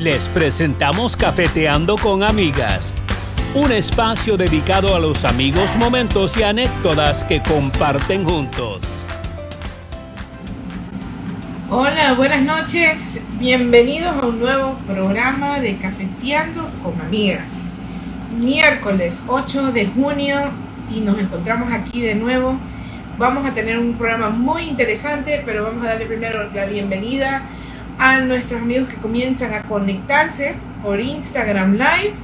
Les presentamos Cafeteando con Amigas, un espacio dedicado a los amigos, momentos y anécdotas que comparten juntos. Hola, buenas noches. Bienvenidos a un nuevo programa de Cafeteando con Amigas. Miércoles 8 de junio y nos encontramos aquí de nuevo. Vamos a tener un programa muy interesante, pero vamos a darle primero la bienvenida nuestros amigos que comienzan a conectarse por Instagram Live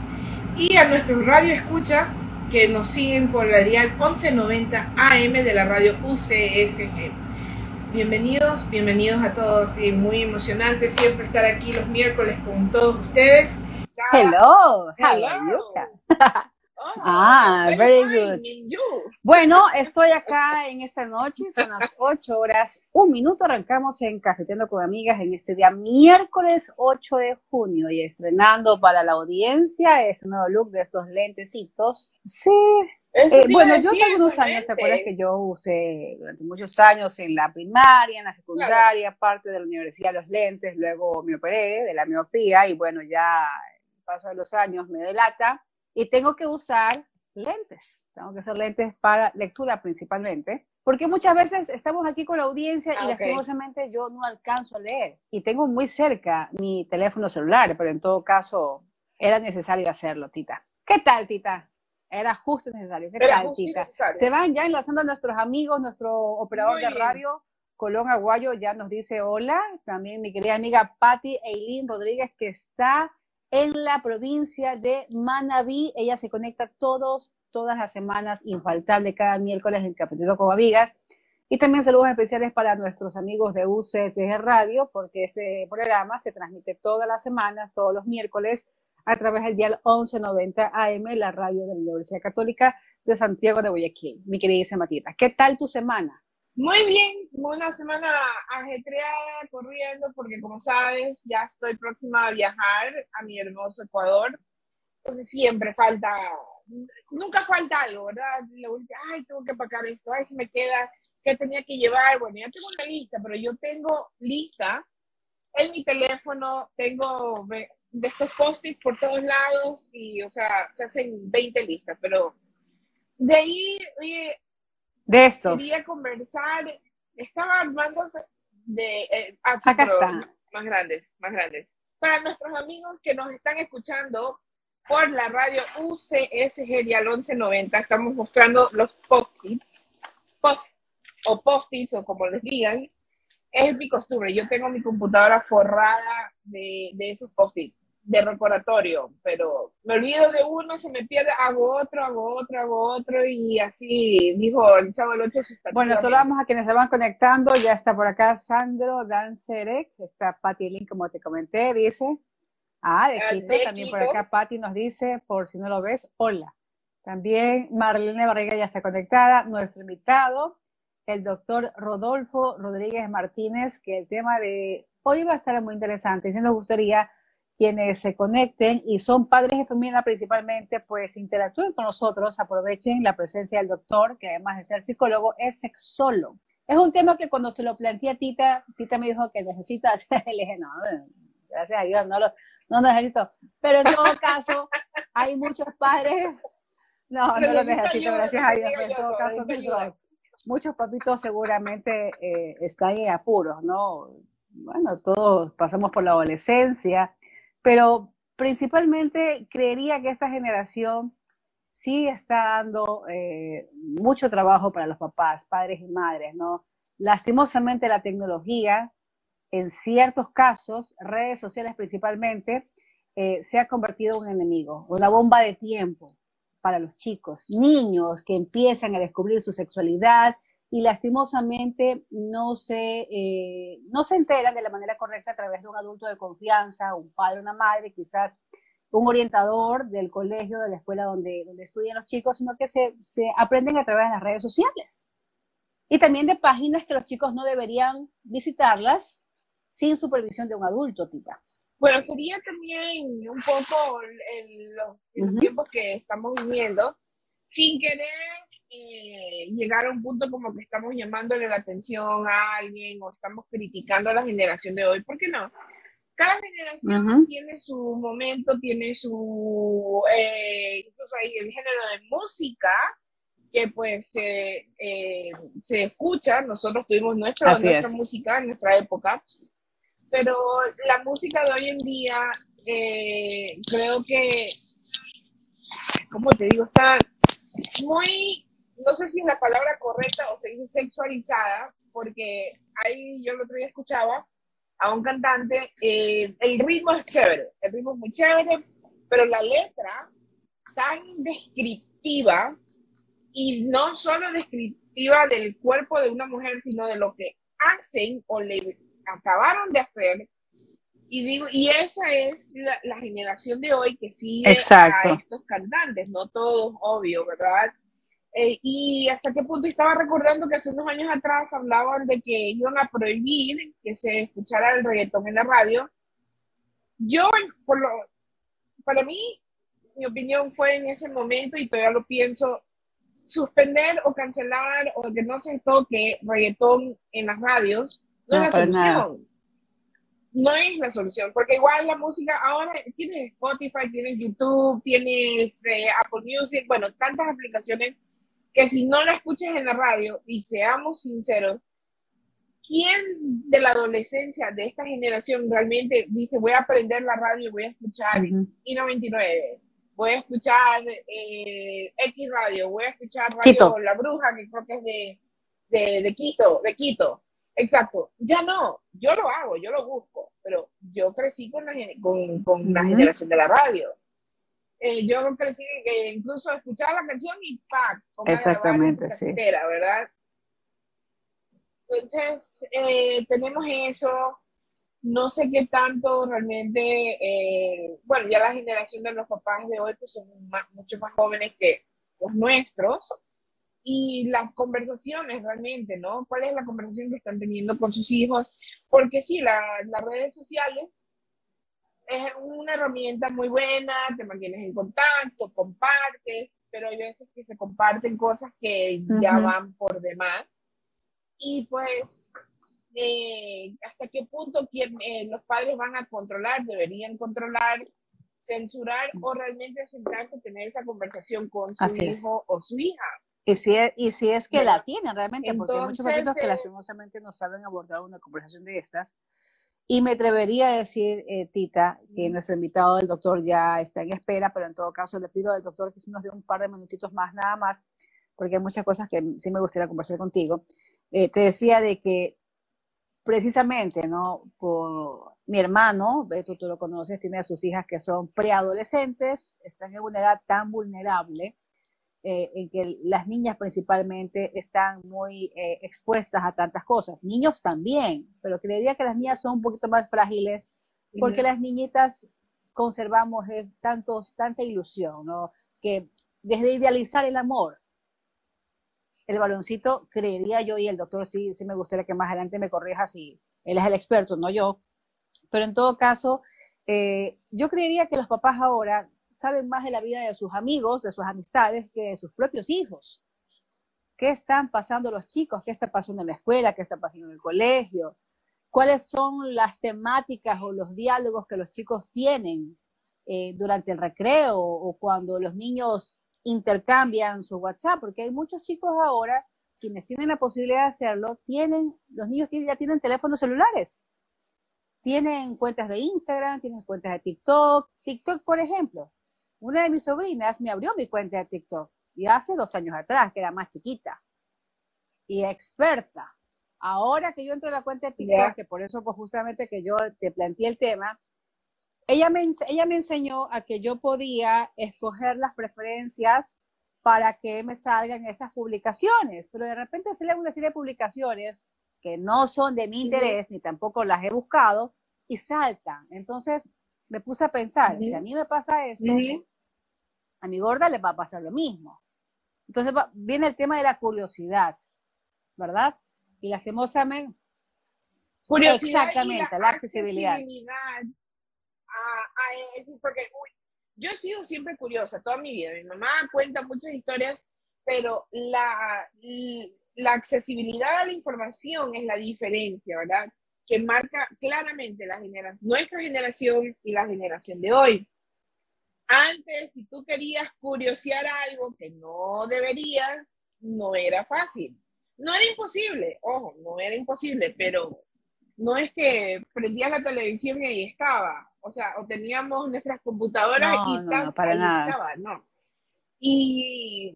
y a nuestros radio escucha que nos siguen por la dial 1190 AM de la radio UCSG. Bienvenidos, bienvenidos a todos y muy emocionante siempre estar aquí los miércoles con todos ustedes. Hello, hello. ah, very good. Bueno, estoy acá en esta noche, son las 8 horas, un minuto, arrancamos en Cafeteando con Amigas en este día miércoles 8 de junio y estrenando para la audiencia este nuevo look de estos lentecitos. Sí, eh, bueno, yo hace algunos años, ¿te acuerdas que yo usé durante muchos años en la primaria, en la secundaria, parte de la universidad los lentes, luego me operé de la miopía y bueno, ya el paso de los años me delata y tengo que usar lentes, tengo que usar lentes para lectura principalmente, porque muchas veces estamos aquí con la audiencia y ah, lastimosamente yo no alcanzo a leer y tengo muy cerca mi teléfono celular, pero en todo caso era necesario hacerlo, Tita. ¿Qué tal, Tita? Era justo necesario. ¿Qué tal, Tita? Se van ya enlazando a nuestros amigos, nuestro operador de radio, Colón Aguayo, ya nos dice hola. También mi querida amiga Patti Eileen Rodríguez, que está en la provincia de Manabí. Ella se conecta todos, todas las semanas, infaltable cada miércoles en Capítulo con Amigas. Y también saludos especiales para nuestros amigos de UCSG Radio, porque este programa se transmite todas las semanas, todos los miércoles, a través del dial 1190 AM, la radio de la Universidad Católica de Santiago de Guayaquil. Mi querida Matita, ¿qué tal tu semana? Muy bien, una semana ajetreada, corriendo, porque como sabes, ya estoy próxima a viajar a mi hermoso Ecuador. Entonces siempre falta, nunca falta algo, ¿verdad? ay, tengo que pagar esto, ay, se me queda, ¿qué tenía que llevar? Bueno, ya tengo una lista, pero yo tengo lista en mi teléfono, tengo de estos post-its por todos lados y, o sea, se hacen 20 listas, pero de ahí, oye, de estos. Quería conversar, estaba armando de, eh, ah, Acá está. más grandes, más grandes. Para nuestros amigos que nos están escuchando por la radio UCSG Dial 1190, estamos mostrando los post-its, posts o post-its o como les digan, es mi costumbre. Yo tengo mi computadora forrada de, de esos post-its de recordatorio, pero me olvido de uno, se me pierde, hago otro, hago otro, hago otro y así dijo el chavo el 8 Bueno, solo vamos a quienes se van conectando, ya está por acá Sandro Dancerek, está Patti Link como te comenté, dice, ah, de Quito, también por acá Patti nos dice, por si no lo ves, hola. También Marlene Barriga ya está conectada, nuestro invitado, el doctor Rodolfo Rodríguez Martínez, que el tema de hoy va a estar muy interesante, y si nos gustaría quienes se conecten y son padres de familia principalmente, pues interactúen con nosotros, aprovechen la presencia del doctor, que además de ser psicólogo, es sexólogo. Es un tema que cuando se lo planteé a Tita, Tita me dijo que necesita hacer, le dije, no, gracias a Dios, no lo no necesito. Pero en todo caso, hay muchos padres, no, no lo necesito, gracias a Dios, pero en todo caso, muchos papitos seguramente eh, están en apuros, ¿no? Bueno, todos pasamos por la adolescencia, pero principalmente creería que esta generación sí está dando eh, mucho trabajo para los papás, padres y madres, ¿no? Lastimosamente la tecnología, en ciertos casos, redes sociales principalmente, eh, se ha convertido en un enemigo, una bomba de tiempo para los chicos, niños que empiezan a descubrir su sexualidad y lastimosamente no se, eh, no se enteran de la manera correcta a través de un adulto de confianza, un padre, una madre, quizás un orientador del colegio, de la escuela donde, donde estudian los chicos, sino que se, se aprenden a través de las redes sociales. Y también de páginas que los chicos no deberían visitarlas sin supervisión de un adulto, Tita. Bueno, sería también un poco en los, tiempos que estamos viviendo, sin querer eh, llegar a un punto como que estamos llamándole la atención a alguien o estamos criticando a la generación de hoy, ¿por qué no? cada generación tiene su momento, tiene su, eh, incluso ahí el género de música que pues eh, se escucha, nosotros tuvimos nuestra, nuestra música en nuestra época, pero la música de hoy en día eh, creo que, como te digo, está muy, no sé si es la palabra correcta o se dice sexualizada, porque ahí yo el otro día escuchaba a un cantante, eh, el ritmo es chévere, el ritmo es muy chévere, pero la letra tan descriptiva y no solo descriptiva del cuerpo de una mujer, sino de lo que hacen o le acabaron de hacer. Y digo, y esa es la, generación de hoy que sigue a estos cantantes, no todos, obvio, ¿verdad? Eh, y hasta qué punto estaba recordando que hace unos años atrás hablaban de que iban a prohibir que se escuchara el reggaetón en la radio. Yo, por lo, para mí, mi opinión fue en ese momento y todavía lo pienso, suspender o cancelar o que no se toque reggaetón en las radios no, es la solución. No es la solución, porque igual la música ahora tienes Spotify, tienes YouTube, tienes eh, Apple Music, bueno, tantas aplicaciones que si no la escuchas en la radio, y seamos sinceros, ¿quién de la adolescencia de esta generación realmente dice voy a aprender la radio, voy a escuchar I99, voy a escuchar eh, X radio, voy a escuchar Radio La Bruja, que creo que es de, de, de Quito, de Quito. Exacto, ya no, yo lo hago, yo lo busco, pero yo crecí con la, con, con la generación de la radio. Eh, yo crecí que incluso escuchaba la canción y ¡pac! Exactamente, sí. ¿verdad? Entonces, eh, tenemos eso. No sé qué tanto realmente, eh, bueno, ya la generación de los papás de hoy pues son mucho más jóvenes que los nuestros. Y las conversaciones realmente, ¿no? ¿Cuál es la conversación que están teniendo con sus hijos? Porque sí, las redes sociales es una herramienta muy buena, te mantienes en contacto, compartes, pero hay veces que se comparten cosas que ya van por demás. Y pues, eh, ¿hasta qué punto eh, los padres van a controlar, deberían controlar, censurar o realmente sentarse a tener esa conversación con su hijo o su hija? Y si, es, y si es que la tienen realmente, porque hay muchos papitos que eh, lastimosamente no saben abordar una conversación de estas, y me atrevería a decir, eh, Tita, que nuestro invitado, el doctor, ya está en espera, pero en todo caso le pido al doctor que si nos dé un par de minutitos más, nada más, porque hay muchas cosas que sí me gustaría conversar contigo. Eh, te decía de que precisamente, ¿no? Por mi hermano, tú, tú lo conoces, tiene a sus hijas que son preadolescentes, están en una edad tan vulnerable eh, en que las niñas principalmente están muy eh, expuestas a tantas cosas. Niños también, pero creería que las niñas son un poquito más frágiles porque las niñitas conservamos es tantos, tanta ilusión, ¿no? Que desde idealizar el amor, el baloncito, creería yo, y el doctor sí, sí me gustaría que más adelante me corrija si él es el experto, no yo, pero en todo caso, eh, yo creería que los papás ahora saben más de la vida de sus amigos, de sus amistades, que de sus propios hijos. ¿Qué están pasando los chicos? ¿Qué está pasando en la escuela? ¿Qué está pasando en el colegio? ¿Cuáles son las temáticas o los diálogos que los chicos tienen eh, durante el recreo o cuando los niños intercambian su WhatsApp? Porque hay muchos chicos ahora quienes tienen la posibilidad de hacerlo, tienen, los niños ya tienen teléfonos celulares tienen cuentas de Instagram, tienen cuentas de TikTok. TikTok, por ejemplo, una de mis sobrinas me abrió mi cuenta de TikTok y hace dos años atrás, que era más chiquita y experta. Ahora que yo entro a la cuenta de TikTok, que por eso pues justamente que yo te planteé el tema, ella me, ella me enseñó a que yo podía escoger las preferencias para que me salgan esas publicaciones, pero de repente se le una serie de publicaciones que no son de mi interés, ni tampoco las he buscado, y saltan. Entonces, me puse a pensar, si a mí me pasa esto, a mi gorda le va a pasar lo mismo. Entonces viene el tema de la curiosidad, ¿verdad? Y lastimosamente, curiosidad exactamente, la, accesibilidad. porque yo he sido siempre curiosa toda mi vida. Mi mamá cuenta muchas historias, pero la, la accesibilidad a la información es la diferencia, ¿verdad? Que marca claramente la generación, nuestra generación y la generación de hoy. Antes, si tú querías curiosear algo que no deberías, no era fácil. No era imposible, ojo, no era imposible, pero no es que prendías la televisión y ahí estaba. O sea, o teníamos nuestras computadoras y no, para nada. estaba, no. Y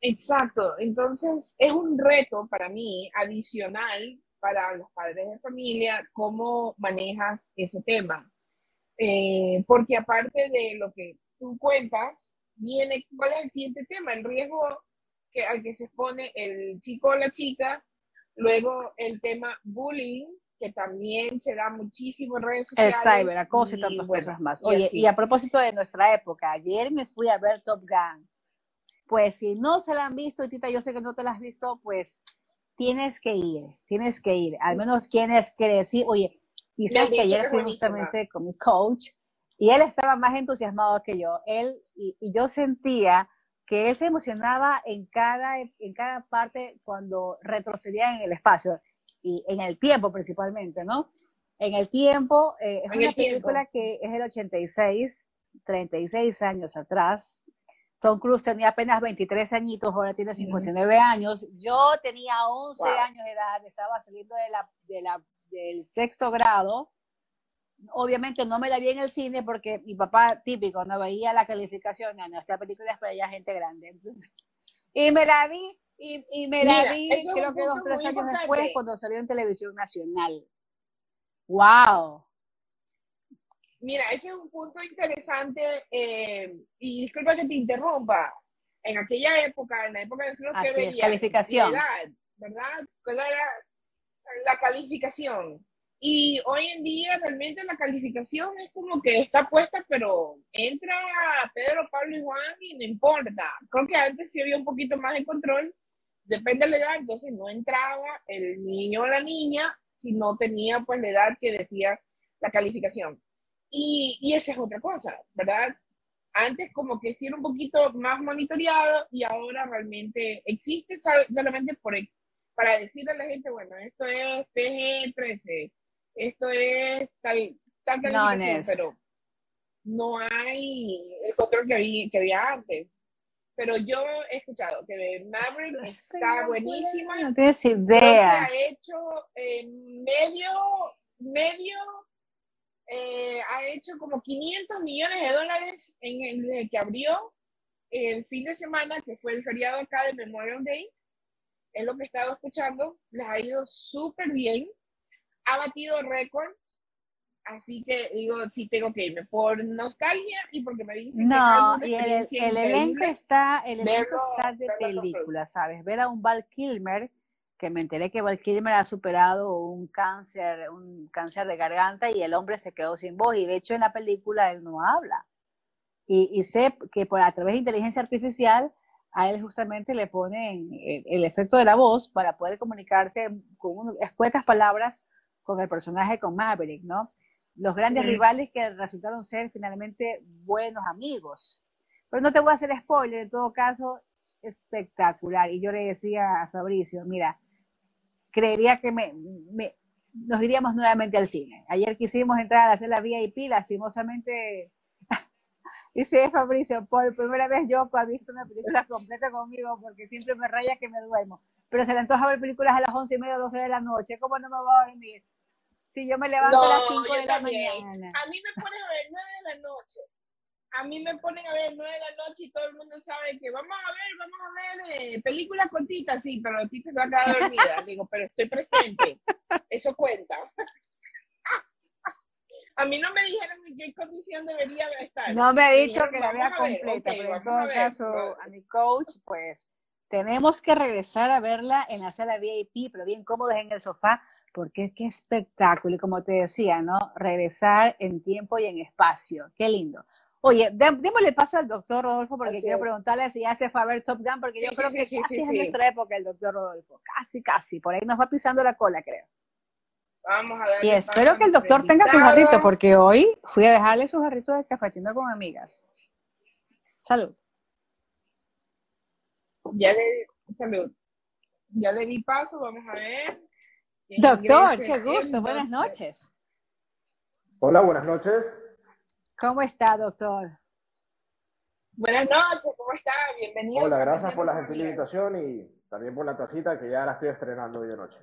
exacto, entonces es un reto para mí adicional para los padres de familia cómo manejas ese tema. Eh, porque aparte de lo que tú cuentas, viene, ¿cuál es el siguiente tema? El riesgo que, al que se expone el chico o la chica, luego el tema bullying, que también se da muchísimo en redes sociales. El cyberacoso y, tantas cosas más. Oye, y, a propósito de nuestra época, ayer me fui a ver Top Gun. Pues si no se la han visto, Tita, yo sé que no te la has visto, pues tienes que ir, tienes que ir. Al menos quienes crecí, oye, quizás que ayer fui justamente con mi coach y él estaba más entusiasmado que yo. Él, y, y yo sentía que él se emocionaba en cada, en cada parte cuando retrocedía en el espacio y en el tiempo principalmente, ¿no? En el tiempo, eh, es una película que es el 86, 36 años atrás. Tom Cruise tenía apenas 23 añitos, ahora tiene 59 años. Yo tenía 11 años de edad, estaba saliendo de la, de la, del sexto grado. Obviamente no me la vi en el cine porque mi papá típico no veía la calificación, no, esta película es para ya gente grande. Entonces, y me la vi y, y me la vi, creo que dos o tres años después, cuando salió en televisión nacional. ¡Wow! Mira, ese es un punto interesante, eh, y disculpa que te interrumpa. En aquella época, en la época de los que veía, calificación. ¿verdad? ¿Cuál era la calificación? Y hoy en día realmente la calificación es como que está puesta, pero entra Pedro, Pablo y Juan y no importa. Creo que antes sí había un poquito más de control, depende de la edad, entonces no entraba el niño o la niña si no tenía pues la edad que decía la calificación. Y, y esa es otra cosa, ¿verdad? Antes como que sí era un poquito más monitoreado y ahora realmente existe solamente por, para decirle a la gente, bueno, esto es PG-13, esto es tal, tal calificación, pero no hay el control que había, que había antes pero yo he escuchado que Maverick está buenísima. No tienes idea. ha hecho eh, medio, medio, eh, ha hecho como 500 millones de dólares en el que abrió el fin de semana, que fue el feriado acá de Memorial Day. Es lo que he estado escuchando. Les ha ido súper bien. Ha batido récords Así que digo, sí tengo que irme por nostalgia y porque me dicen no, que y el, el elenco está, el elenco está de película, ¿sabes? Ver a un Val Kilmer, que me enteré que Val Kilmer ha superado un cáncer, un cáncer de garganta y el hombre se quedó sin voz y de hecho en la película él no habla. Y, y sé que por a través de inteligencia artificial a él justamente le ponen el, el efecto de la voz para poder comunicarse con escuetas palabras con el personaje, con Maverick, ¿no? los grandes rivales que resultaron ser finalmente buenos amigos. Pero no te voy a hacer spoiler, en todo caso, espectacular. Y yo le decía a Fabricio, mira, creería que me, nos iríamos nuevamente al cine. Ayer quisimos entrar a hacer la VIP, lastimosamente, dice Fabricio, por primera vez yo ha visto una película completa conmigo porque siempre me raya que me duermo. Pero se le antoja ver películas a las once y media, doce de la noche, ¿cómo no me voy a dormir? Si yo me levanto a las 5 de la mañana. A mí me ponen a ver 9 de la noche. A mí me ponen a ver 9 de la noche y todo el mundo sabe que vamos a ver, vamos a ver eh, películas cortitas, sí, pero a ti te saca dormida. Digo, pero estoy presente. Eso cuenta. a mí no me dijeron en qué condición debería estar. No me ha dicho que la vea completa, pero en todo caso, a mi coach, pues tenemos que regresar a verla en la sala VIP, pero bien cómodos en el sofá, porque qué espectáculo, y como te decía, ¿no? Regresar en tiempo y en espacio, qué lindo. Oye, démosle paso al doctor Rodolfo porque quiero preguntarle si ya se fue a ver Top Gun, porque yo creo que casi es en nuestra época el doctor Rodolfo, casi, casi, por ahí nos va pisando la cola, creo. Vamos a ver. Y espero que el doctor tenga su jarrito, porque hoy fui a dejarle su jarrito de cafetiendo con amigas. Salud. Ya le, salud. Ya le di paso, vamos a ver. Doctor, qué gusto, buenas noches. Hola, buenas noches. ¿Cómo está, doctor? Buenas noches, ¿cómo está? Bienvenido. Hola, gracias por la gentil invitación y también por la tacita que ya la estoy estrenando hoy de noche.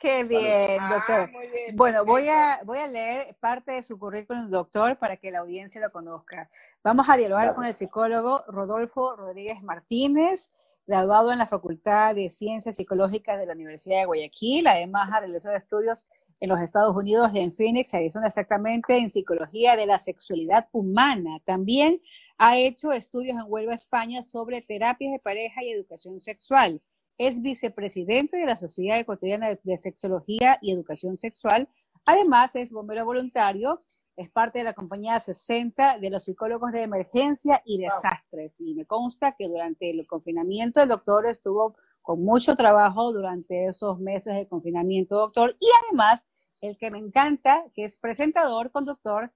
Qué bien, doctor. Ah, bueno, voy a, voy a leer parte de su currículum, doctor, para que la audiencia lo conozca. Vamos a dialogar con el psicólogo Rodolfo Rodríguez Martínez, graduado en la Facultad de Ciencias Psicológicas de la Universidad de Guayaquil. Además, ha realizado estudios en los Estados Unidos, en Phoenix, Arizona, exactamente en psicología de la sexualidad humana. También ha hecho estudios en Huelva, España, sobre terapias de pareja y educación sexual. Es vicepresidente de la Sociedad Ecuatoriana de Sexología y Educación Sexual. Además, es bombero voluntario es parte de la compañía 60 de los psicólogos de emergencia y desastres. Y me consta que durante el confinamiento el doctor estuvo con mucho trabajo durante esos meses de confinamiento, doctor. Y además, el que me encanta, que es presentador, conductor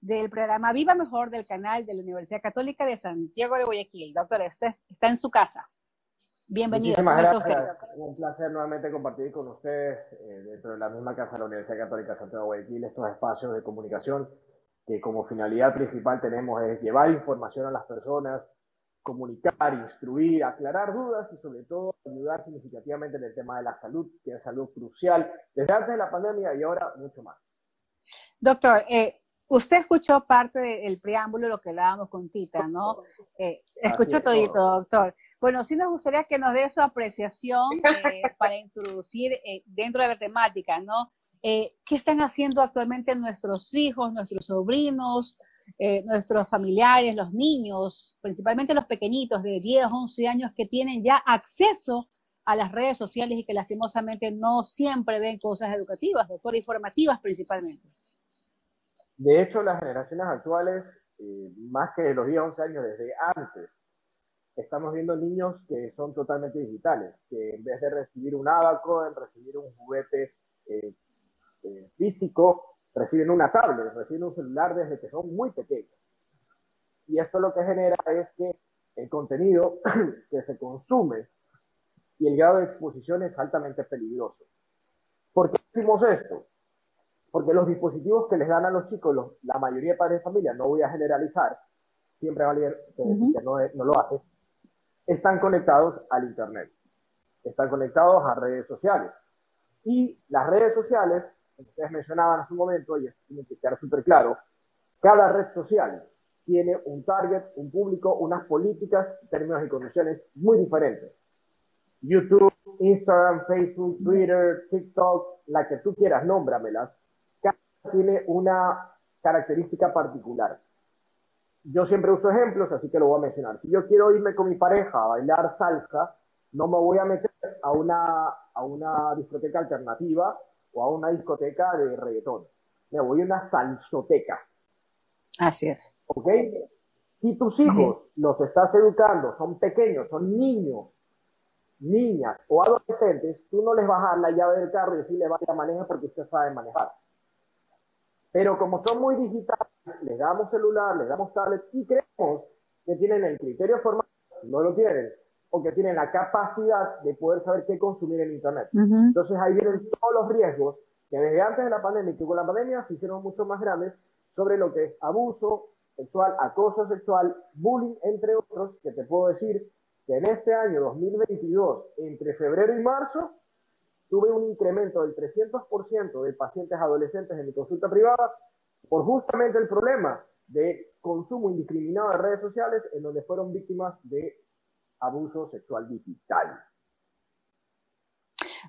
del programa Viva Mejor del canal de la Universidad Católica de Santiago de Guayaquil. Doctor, está, está en su casa. Bienvenido. Un placer nuevamente compartir con ustedes eh, dentro de la misma casa de la Universidad Católica Santiago de Guayaquil estos espacios de comunicación que como finalidad principal tenemos es llevar información a las personas, comunicar, instruir, aclarar dudas y sobre todo ayudar significativamente en el tema de la salud, que es salud crucial desde antes de la pandemia y ahora mucho más. Doctor, eh, usted escuchó parte del preámbulo, lo que hablábamos con Tita, ¿no? Eh, escuchó todito, doctor. Bueno, sí nos gustaría que nos dé su apreciación eh, para introducir eh, dentro de la temática, ¿no? Eh, ¿Qué están haciendo actualmente nuestros hijos, nuestros sobrinos, nuestros familiares, los niños, principalmente los pequeñitos de 10, 11 años que tienen ya acceso a las redes sociales y que lastimosamente no siempre ven cosas educativas, doctor, informativas principalmente? De hecho, las generaciones actuales, más que de los 10, 11 años, desde antes, estamos viendo niños que son totalmente digitales, que en vez de recibir un abaco, en recibir un juguete eh, eh, físico, reciben una tablet, reciben un celular desde que son muy pequeños. Y esto lo que genera es que el contenido que se consume y el grado de exposición es altamente peligroso. ¿Por qué decimos esto? Porque los dispositivos que les dan a los chicos, la mayoría de padres de familia, no voy a generalizar, siempre va a leer que no, no lo hace, están conectados al Internet, están conectados a redes sociales. Y las redes sociales, ustedes mencionaban hace un momento, y esto tiene que quedar súper claro, cada red social tiene un target, un público, unas políticas, términos y condiciones muy diferentes. YouTube, Instagram, Facebook, Twitter, TikTok, la que tú quieras, nómbramelas, cada tiene una característica particular yo siempre uso ejemplos, así que lo voy a mencionar. Si yo quiero irme con mi pareja a bailar salsa, no me voy a meter a una, a una discoteca alternativa o a una discoteca de reggaetón. Me voy a una salsoteca. Así es. ¿Ok? Si tus hijos los estás educando, son pequeños, son niños, niñas o adolescentes, tú no les vas a dar la llave del carro y decirle vaya a manejar porque usted sabe manejar. Pero como son muy digitales, les damos celular, les damos tablet y creemos que tienen el criterio formal, no lo tienen, o que tienen la capacidad de poder saber qué consumir en Internet. Entonces ahí vienen todos los riesgos que desde antes de la pandemia y que con la pandemia se hicieron mucho más grandes sobre lo que es abuso sexual, acoso sexual, bullying, entre otros, que te puedo decir que en este año 2022, entre febrero y marzo, tuve un incremento del 300% de pacientes adolescentes en mi consulta privada por justamente el problema de consumo indiscriminado de redes sociales en donde fueron víctimas de abuso sexual digital.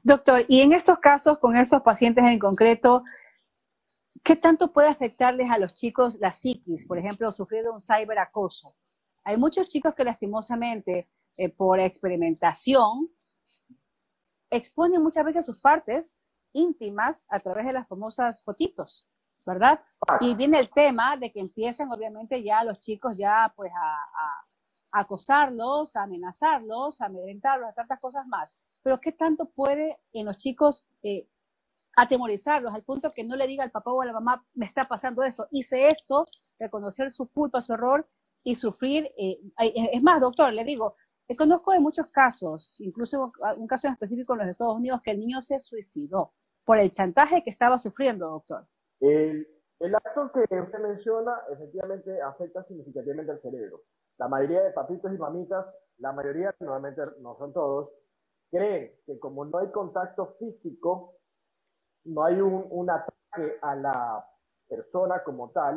Doctor, y en estos casos, con estos pacientes en concreto, ¿qué tanto puede afectarles a los chicos la psiquis, por ejemplo, sufrir de un ciberacoso? Hay muchos chicos que lastimosamente, eh, por experimentación, exponen muchas veces sus partes íntimas a través de las famosas fotitos, ¿verdad? Y viene el tema de que empiezan obviamente ya los chicos ya pues a, acosarlos, a amenazarlos, a amedrentarlos, tantas cosas más. Pero ¿qué tanto puede en los chicos eh, atemorizarlos al punto que no le diga al papá o a la mamá, me está pasando eso, hice esto, reconocer su culpa, su error y sufrir. Eh, es más, doctor, le digo, conozco de muchos casos, incluso un caso en específico en los Estados Unidos, que el niño se suicidó por el chantaje que estaba sufriendo, doctor. El acto que usted menciona efectivamente afecta significativamente al cerebro. La mayoría de papitos y mamitas, la mayoría, nuevamente no son todos, creen que como no hay contacto físico, no hay un, un ataque a la persona como tal,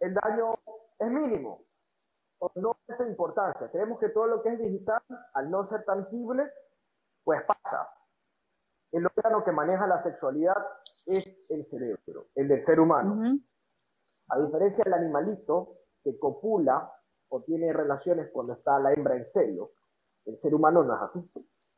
el daño es mínimo o no es de importancia. Creemos que todo lo que es digital, al no ser tangible, pues pasa. El órgano que maneja la sexualidad es el cerebro, el del ser humano. A diferencia del animalito que copula o tiene relaciones cuando está la hembra en celo, el ser humano no es así.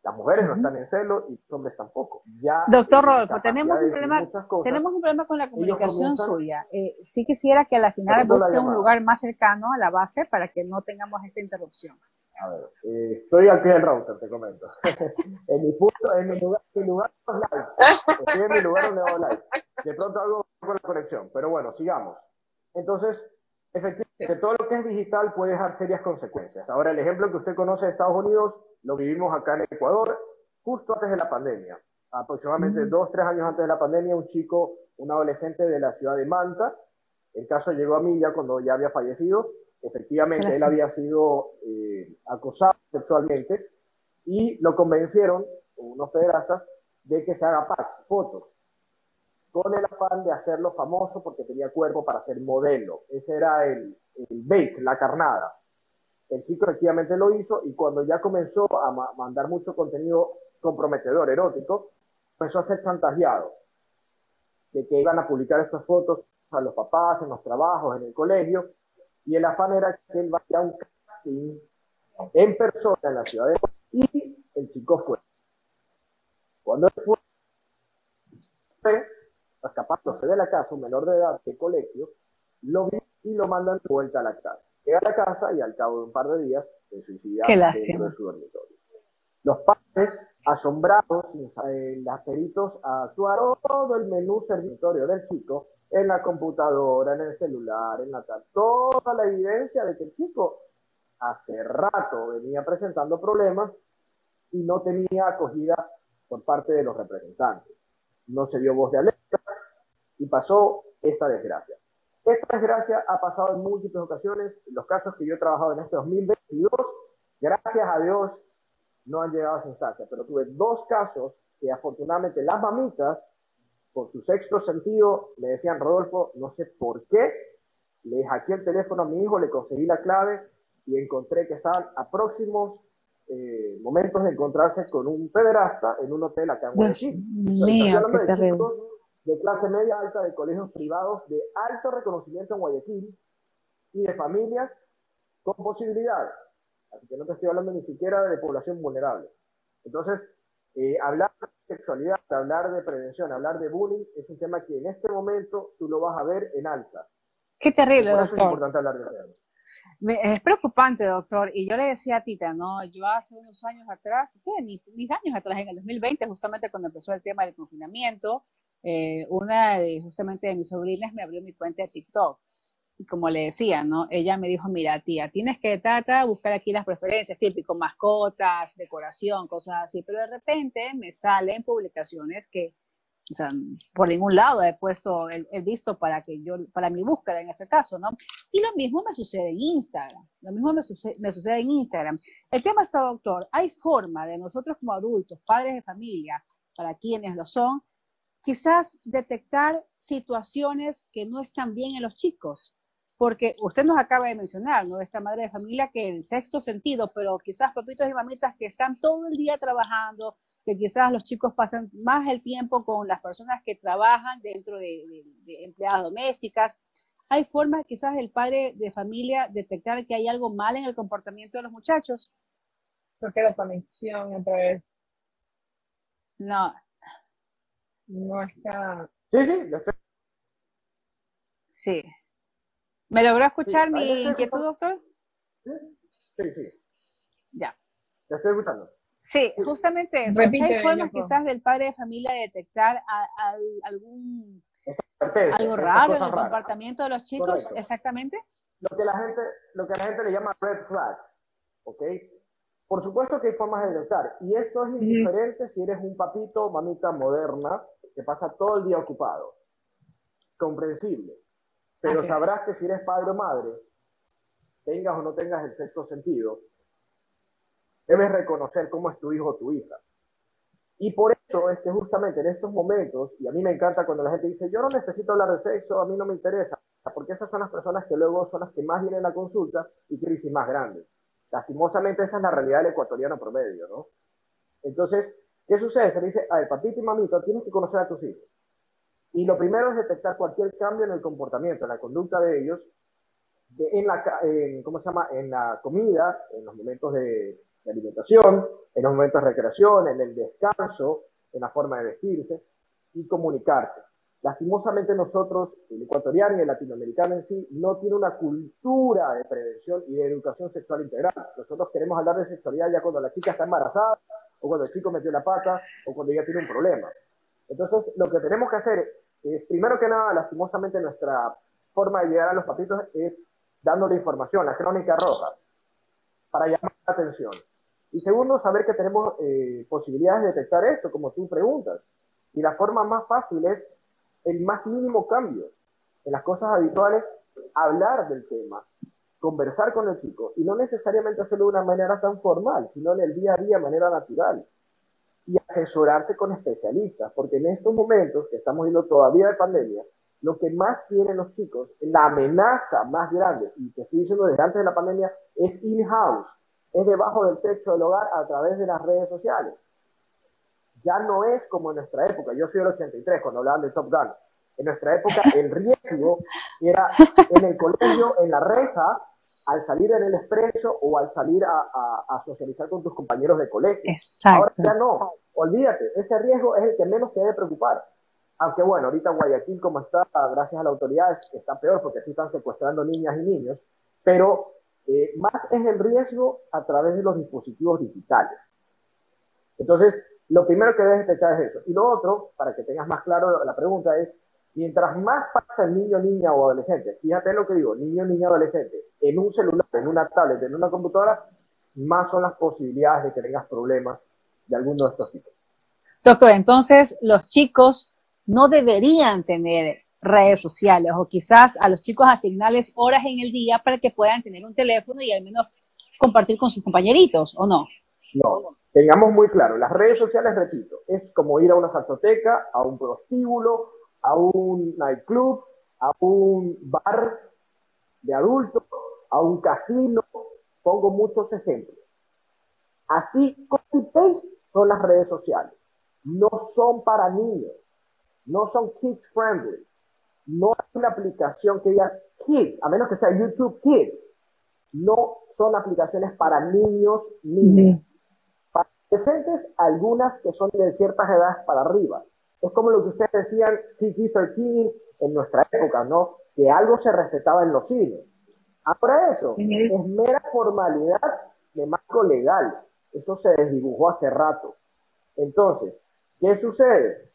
Las mujeres no están en celo y los hombres tampoco. Ya Doctor Rodolfo, tenemos un, problema, tenemos un problema con la comunicación suya. Eh, sí quisiera que a la final busque un lugar más cercano a la base para que no tengamos esta interrupción. A ver, eh, estoy aquí en el router, te comento. en mi punto, en mi lugar, mi lugar. Estoy en mi lugar donde live. De pronto algo con la conexión, pero bueno, sigamos. Entonces, efectivamente, todo lo que es digital puede dejar serias consecuencias. Ahora, el ejemplo que usted conoce de Estados Unidos lo vivimos acá en Ecuador justo antes de la pandemia. Aproximadamente dos, tres años antes de la pandemia, un chico, un adolescente de la ciudad de Manta, el caso llegó a mí ya cuando ya había fallecido, efectivamente él había sido eh, acosado sexualmente y lo convencieron, unos pederastas, de que se haga fotos, con el afán de hacerlo famoso porque tenía cuerpo para ser modelo. Ese era el, el bait, la carnada. El chico efectivamente lo hizo y cuando ya comenzó a mandar mucho contenido comprometedor, erótico, empezó a ser chantajeado de que iban a publicar estas fotos a los papás, en los trabajos, en el colegio, y el afán era que él vaya a un casting en persona en la ciudad de y el chico fue. Cuando él fue, escapándose de la casa, un menor de edad de colegio, lo vi y lo mandan de vuelta a la casa. Llega a la casa y al cabo de un par de días se suicida dentro de su dormitorio. Los padres, asombrados, eh, las peritos actuaron todo el menú servitorio del chico en la computadora, en el celular, en la toda la evidencia de que el chico hace rato venía presentando problemas y no tenía acogida por parte de los representantes. No se dio voz de alerta y pasó esta desgracia. Esta desgracia ha pasado en múltiples ocasiones. Los casos que yo he trabajado en este 2022, gracias a Dios, no han llegado a esa instancia. Pero tuve dos casos que afortunadamente las mamitas, por su sexto sentido, le decían, Rodolfo, no sé por qué, le hackeé el teléfono a mi hijo, le conseguí la clave y encontré que estaban a próximos eh, momentos de encontrarse con un pederasta en un hotel acá en Guayaquil. Mío, qué terrible de clase media alta de colegios privados de alto reconocimiento en Guayaquil y de familias con posibilidades. Así que no te estoy hablando ni siquiera de población vulnerable. Entonces, eh, hablar de sexualidad, hablar de prevención, hablar de bullying es un tema que en este momento tú lo vas a ver en alza. Qué terrible, doctor. es importante hablar de es preocupante, doctor. Y yo le decía a Tita, ¿no? Yo hace unos años atrás, ¿qué? Mis, mis años atrás, en el 2020, justamente cuando empezó el tema del confinamiento, eh, una de justamente de mis sobrinas me abrió mi cuenta de TikTok. Y como le decía, ¿no? Ella me dijo, mira, tía, tienes que tratar buscar aquí las preferencias, típico, mascotas, decoración, cosas así. Pero de repente me salen publicaciones que, o sea, por ningún lado he puesto el, visto para que yo, para mi búsqueda en este caso, ¿no? Y lo mismo me sucede en Instagram. Lo mismo me, sucede, me sucede en Instagram. El tema está, doctor, hay forma de nosotros como adultos, padres de familia, para quienes lo son, quizás detectar situaciones que no están bien en los chicos. Porque usted nos acaba de mencionar, ¿no? Esta madre de familia que el sexto sentido, pero quizás papitos y mamitas que están todo el día trabajando, que quizás los chicos pasan más el tiempo con las personas que trabajan dentro de, empleadas domésticas. Hay formas quizás del padre de familia detectar que hay algo mal en el comportamiento de los muchachos. Porque la conexión entre No, no está. Sí, sí, Sí. ¿Me logró escuchar mi inquietud, doctor? Sí, sí. Ya. ¿Te estoy escuchando? Sí, justamente eso. ¿Hay formas quizás del padre de familia de detectar algún algo raro en el comportamiento de los chicos? Exactamente. Lo que la gente, lo que la gente le llama red flag, ¿ok? Por supuesto que hay formas de detectar, y esto es indiferente si eres un papito o mamita moderna que pasa todo el día ocupado. Comprensible. Pero sabrás que si eres padre o madre, tengas o no tengas el sexto sentido, debes reconocer cómo es tu hijo o tu hija. Y por eso es que justamente en estos momentos, y a mí me encanta cuando la gente dice, yo no necesito hablar de sexo, a mí no me interesa, porque esas son las personas que luego son las que más vienen a la consulta y crisis más grandes. Lastimosamente esa es la realidad del ecuatoriano promedio, ¿no? Entonces, ¿qué sucede? Se dice, a ver, papito y mamito, tienes que conocer a tus hijos. Y lo primero es detectar cualquier cambio en el comportamiento, en la conducta de ellos, en la, ¿cómo se llama? En la comida, en los momentos de, de alimentación, en los momentos de recreación, en el descanso, en la forma de vestirse y comunicarse. Lastimosamente nosotros, el ecuatoriano y el latinoamericano en sí, no tiene una cultura de prevención y de educación sexual integral. Nosotros queremos hablar de sexualidad ya cuando la chica está embarazada, o cuando el chico metió la pata, o cuando ya tiene un problema. Entonces, lo que tenemos que hacer es, primero que nada, lastimosamente nuestra forma de llegar a los papitos es dándole información, la crónica roja, para llamar la atención. Y segundo, saber que tenemos eh, posibilidades de detectar esto, como tú preguntas. Y la forma más fácil es el más mínimo cambio. En las cosas habituales, hablar del tema, conversar con el chico, y no necesariamente hacerlo de una manera tan formal, sino en el día a día, de manera natural. Y asesorarse con especialistas, porque en estos momentos que estamos viendo todavía de pandemia, lo que más tienen los chicos, la amenaza más grande, y te estoy diciendo desde antes de la pandemia, es in-house, es debajo del techo del hogar a través de las redes sociales ya no es como en nuestra época. Yo soy del 83 cuando hablaban de Top Gun. En nuestra época el riesgo era en el colegio, en la reja, al salir en el expreso o al salir a, socializar con tus compañeros de colegio. Exacto. Ahora ya no, olvídate, ese riesgo es el que menos se debe preocupar. Aunque bueno, ahorita Guayaquil como está, gracias a la autoridad, está peor porque aquí están secuestrando niñas y niños, pero eh, más es el riesgo a través de los dispositivos digitales. Entonces, lo primero que debes detectar es eso. Y lo otro, para que tengas más claro la pregunta, es, mientras más pasa el niño, niña o adolescente, fíjate lo que digo, niño, niña, adolescente, en un celular, en una tablet, en una computadora, más son las posibilidades de que tengas problemas de alguno de estos tipos. Doctor, entonces los chicos no deberían tener redes sociales o quizás a los chicos asignarles horas en el día para que puedan tener un teléfono y al menos compartir con sus compañeritos, ¿o no? No, tengamos muy claro, las redes sociales, repito, es como ir a una saltoteca, a un prostíbulo, a un nightclub, a un bar de adultos, a un casino, pongo muchos ejemplos. Así, copy-paste son las redes sociales. No son para niños, no son kids friendly. No hay una aplicación que digas kids, a menos que sea YouTube Kids. No son aplicaciones para niños, niños presentes algunas que son de ciertas edades para arriba. Es como lo que ustedes decían, PG-13 en nuestra época, ¿no? Que algo se respetaba en los cines. Ahora eso es mera formalidad de marco legal. Eso se desdibujó hace rato. Entonces, ¿qué sucede?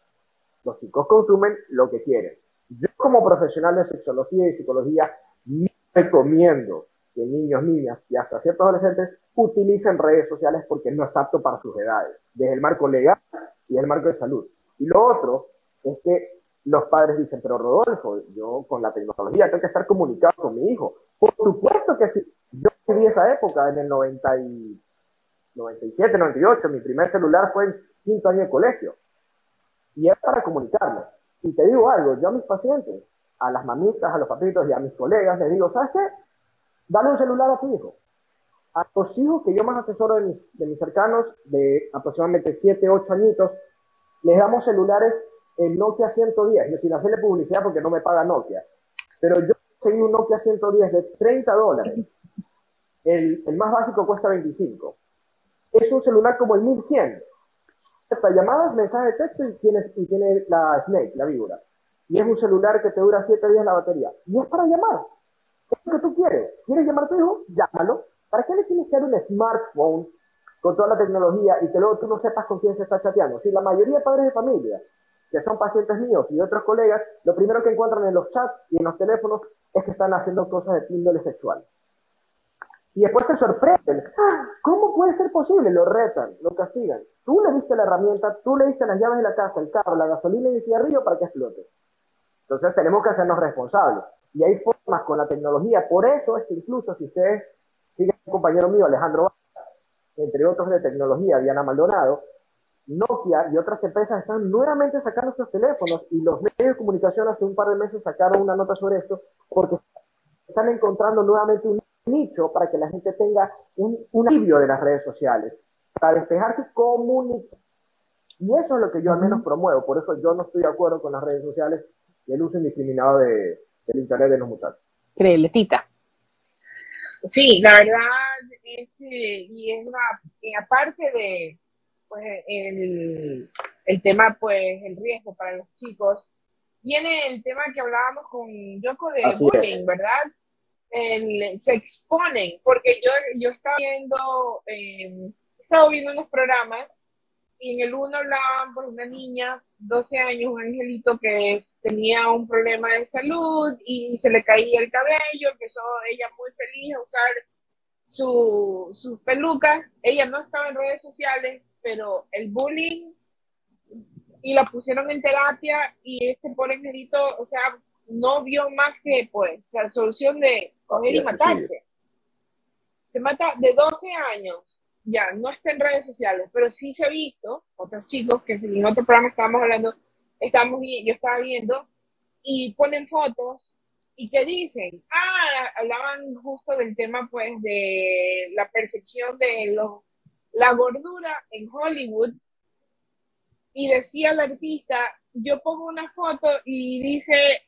Los chicos consumen lo que quieren. Yo como profesional de sexología y psicología, me recomiendo que niños, niñas y hasta ciertos adolescentes utilicen redes sociales porque no es apto para sus edades, desde el marco legal y el marco de salud. Y lo otro es que los padres dicen, pero Rodolfo, yo con la tecnología tengo que estar comunicado con mi hijo. Por supuesto que sí. Yo viví esa época en el 90 y 97, 98, mi primer celular fue en quinto año de colegio. Y es para comunicarme. Y te digo algo, yo a mis pacientes, a las mamitas, a los papitos y a mis colegas les digo, ¿sabes qué? Dale un celular a tu hijo. A los hijos que yo más asesoro de mis, de mis cercanos, de aproximadamente 7, 8 añitos, les damos celulares en Nokia 110, yo sin hacerle publicidad porque no me paga Nokia. Pero yo tengo un Nokia 110 de 30 dólares. El, el, más básico cuesta 25. Es un celular como el 1100. Esta llamadas, mensaje de texto y, tienes, y tiene la Snake, la víbora. Y es un celular que te dura 7 días la batería. Y es para llamar es lo que tú quieres. ¿Quieres llamar a tu hijo? Llámalo. ¿Para qué le tienes que dar un smartphone con toda la tecnología y que luego tú no sepas con quién se está chateando? Si la mayoría de padres de familia, que son pacientes míos y otros colegas, lo primero que encuentran en los chats y en los teléfonos es que están haciendo cosas de índole sexual. Y después se sorprenden. ¡Ah! ¿Cómo puede ser posible? Lo retan, lo castigan. Tú le diste la herramienta, tú le diste las llaves de la casa, el carro, la gasolina y el cigarrillo para que explote. Entonces tenemos que hacernos responsables. Y hay formas con la tecnología. Por eso es que incluso si ustedes siguen un compañero mío, Alejandro, entre otros de tecnología, Diana Maldonado, Nokia y otras empresas están nuevamente sacando estos teléfonos y los medios de comunicación hace un par de meses sacaron una nota sobre esto porque están encontrando nuevamente un nicho para que la gente tenga un, un alivio de las redes sociales, para despejarse comunicar. Y eso es lo que yo al menos promuevo, por eso yo no estoy de acuerdo con las redes sociales y el uso indiscriminado de, del Internet de los mutantes. Créele, Tita. Sí, la verdad, es y es una, aparte de pues, el, el tema, pues el riesgo para los chicos, viene el tema que hablábamos con Yoko de bullying, ¿verdad? se exponen, porque yo, yo estaba viendo, eh, estaba viendo unos programas y en el uno hablaban por una niña, 12 años, un angelito que tenía un problema de salud y se le caía el cabello, empezó ella muy feliz a usar su, sus pelucas, ella no estaba en redes sociales, pero el bullying y la pusieron en terapia y este pobre angelito, o sea, no vio más que pues la solución de coger y matarse. Se mata de 12 años, ya no está en redes sociales, pero sí se ha visto, otros chicos que en otro programa estábamos hablando, estamos, yo estaba viendo, y ponen fotos y que dicen, ah, hablaban justo del tema pues de la percepción de los, la gordura en Hollywood. Y decía el artista, yo pongo una foto y dice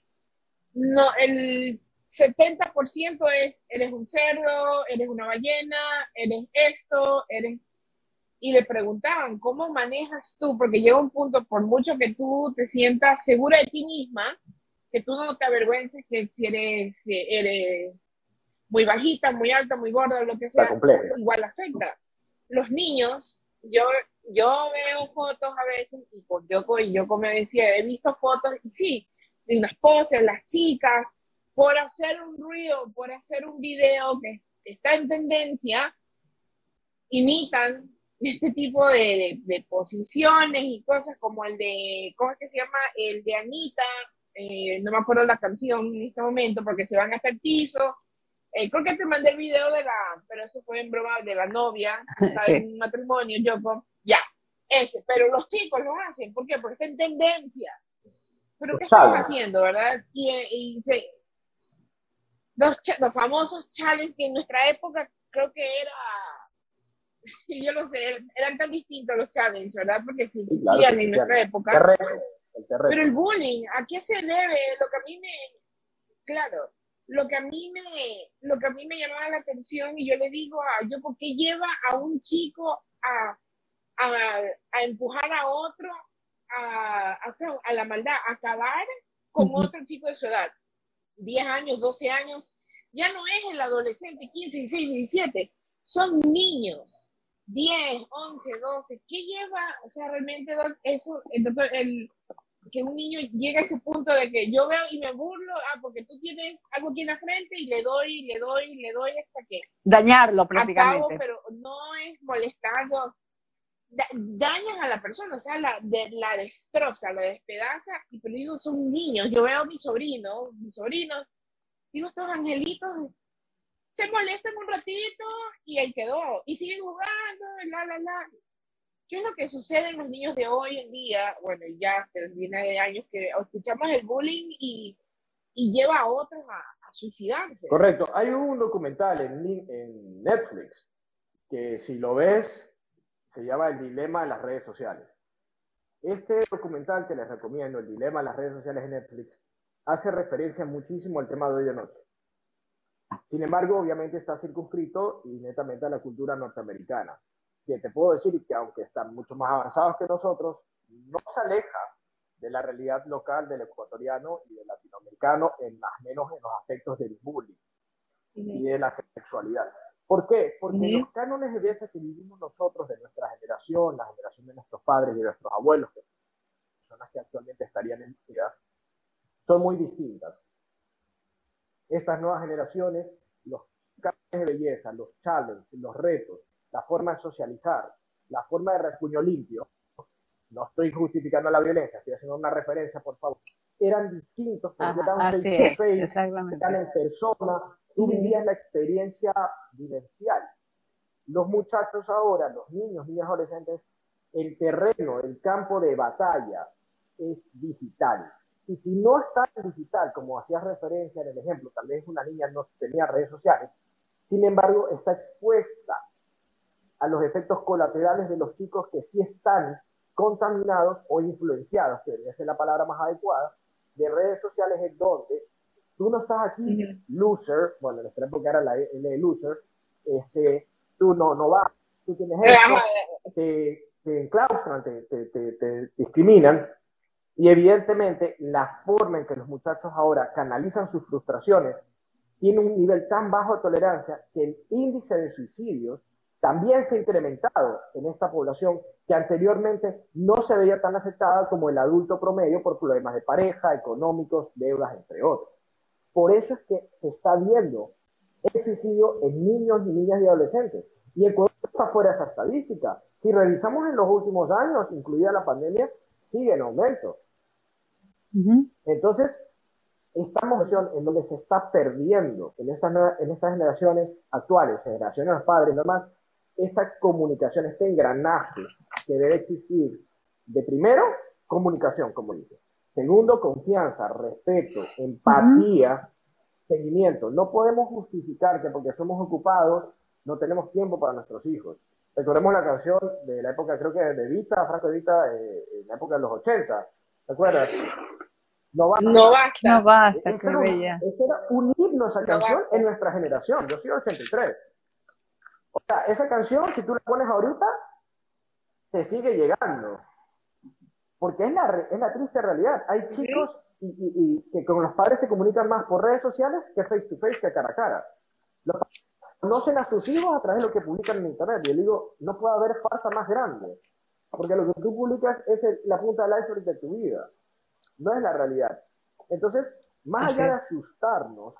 no, el 70% es, eres un cerdo, eres una ballena, eres esto, eres... Y le preguntaban, ¿cómo manejas tú? Porque llega un punto, por mucho que tú te sientas segura de ti misma, que tú no te avergüences que si eres, eres muy bajita, muy alta, muy gorda, lo que sea, igual afecta. Los niños, yo, yo veo fotos a veces, y por yo, yo como decía, he visto fotos, y sí, de unas poses, las chicas, por hacer un reel, por hacer un video que está en tendencia, imitan este tipo de, posiciones y cosas como el de, ¿cómo es que se llama? El de Anita, eh, no me acuerdo la canción en este momento porque se van hasta el piso. Eh, creo que te mandé el video de la, pero eso fue en broma de la novia, está en un matrimonio, yo, ya, ese, pero los chicos lo hacen, ¿por qué? Porque está en tendencia. Pero ¿qué estamos haciendo, verdad? Y, los, los, famosos challenges que en nuestra época creo que era, yo no sé, eran tan distintos los challenges, ¿verdad? Porque existían en nuestra época. Pero el bullying, ¿a qué se debe? Lo que a mí me, claro, lo que a mí me, lo que a mí me llamaba la atención y yo le digo a yo, ¿por qué lleva a un chico a, a, a empujar a otro a, a, la maldad, a acabar con otro chico de su edad, 10 años, 12 años, ya no es el adolescente, 15, 16, 17, son niños, 10, 11, 12, ¿qué lleva? O sea, realmente eso, el, que un niño llegue a ese punto de que yo veo y me burlo, ah, porque tú tienes algo aquí en la frente y le doy, le doy, le doy hasta que... Dañarlo prácticamente. Acabo, pero no es molestando, dañan a la persona, o sea, la, de, la destroza, la despedaza, y pero digo, son niños, yo veo a mi sobrino, mis sobrinos, digo, estos angelitos se molestan un ratito y ahí quedó, y siguen jugando, la, la, la. ¿Qué es lo que sucede en los niños de hoy en día? Bueno, ya viene de años que escuchamos el bullying y, y lleva a otros a, a, suicidarse. Correcto, hay un documental en, en Netflix que si lo ves se llama El dilema de las redes sociales. Este documental que les recomiendo, El dilema de las redes sociales en Netflix, hace referencia muchísimo al tema de hoy de noche. Sin embargo, obviamente está circunscrito y netamente a la cultura norteamericana, que te puedo decir que aunque están mucho más avanzados que nosotros, no se aleja de la realidad local del ecuatoriano y del latinoamericano, en más menos en los aspectos del bullying y de la sexualidad. ¿Por qué? Porque los cánones de belleza que vivimos nosotros, de nuestra generación, la generación de nuestros padres y de nuestros abuelos, que son personas que actualmente estarían en vida, son muy distintas. Estas nuevas generaciones, los de belleza, los challenges, los retos, la forma de socializar, la forma de rasguño limpio, no estoy justificando la violencia, estoy haciendo una referencia, por favor, eran distintos, porque eran así es, eran en persona, tú vivías la experiencia vivencial. Los muchachos ahora, los niños, niñas adolescentes, el terreno, el campo de batalla es digital. Y si no está en digital, como hacías referencia en el ejemplo, tal vez una niña no tenía redes sociales, sin embargo, está expuesta a los efectos colaterales de los chicos que sí están contaminados o influenciados, que debería ser la palabra más adecuada, de redes sociales en donde tú no estás aquí, loser, bueno, en nuestra época era la L loser, este, tú no, no vas, tú tienes esto, te, te enclaustran, te, te, te, discriminan, y evidentemente la forma en que los muchachos ahora canalizan sus frustraciones tiene un nivel tan bajo de tolerancia que el índice de suicidios también se ha incrementado en esta población que anteriormente no se veía tan afectada como el adulto promedio por problemas de pareja, económicos, deudas, entre otros. Por eso es que se está viendo el suicidio en niños y niñas y adolescentes. Y Ecuador está fuera de esa estadística. Si revisamos en los últimos años, incluida la pandemia, sigue en aumento. Entonces, esta emoción en donde se está perdiendo en estas, en estas generaciones actuales, generaciones de los padres y demás, esta comunicación, este engranaje que debe existir de primero, comunicación, como dice. Segundo, confianza, respeto, empatía, seguimiento. No podemos justificar que porque somos ocupados no tenemos tiempo para nuestros hijos. Recordemos la canción de la época, creo que de Vita, Franco de Vita, eh, en la época de los 80. ¿Te acuerdas? No basta. No basta. No basta, qué bella. Ese era un himno esa canción en nuestra generación. Yo soy 83. O sea, esa canción, si tú la pones ahorita, te sigue llegando. Porque es la, es la triste realidad. Hay chicos y, y, que con los padres se comunican más por redes sociales que face to face, que cara a cara. Los conocen a sus hijos a través de lo que publican en internet. Y yo digo, no puede haber farsa más grande. Porque lo que tú publicas es la punta del iceberg de tu vida. No es la realidad. Entonces, más allá de asustarnos,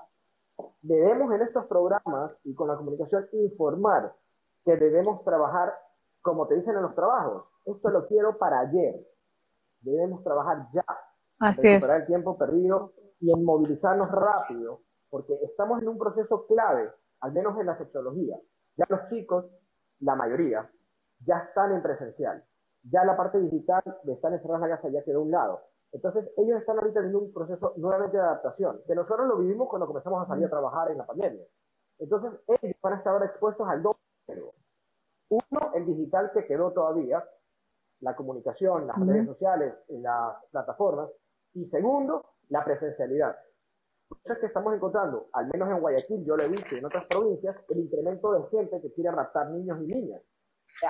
debemos en estos programas y con la comunicación informar que debemos trabajar como te dicen en los trabajos. Esto lo quiero para ayer. Debemos trabajar ya. Así recuperar el tiempo perdido y en movilizarnos rápido, porque estamos en un proceso clave, al menos en la sexología. Ya los chicos, la mayoría, ya están en presencial. Ya la parte digital de estar encerrados en la casa ya quedó a un lado. Entonces, ellos están ahorita en un proceso nuevamente de adaptación, que nosotros lo vivimos cuando comenzamos a salir a trabajar en la pandemia. Entonces, ellos van a estar ahora expuestos al doble. Uno, el digital que quedó todavía, la comunicación, las redes sociales, las plataformas. Y segundo, la presencialidad. Eso es que estamos encontrando, al menos en Guayaquil, yo lo he visto, y en otras provincias, el incremento de gente que quiere raptar niños y niñas.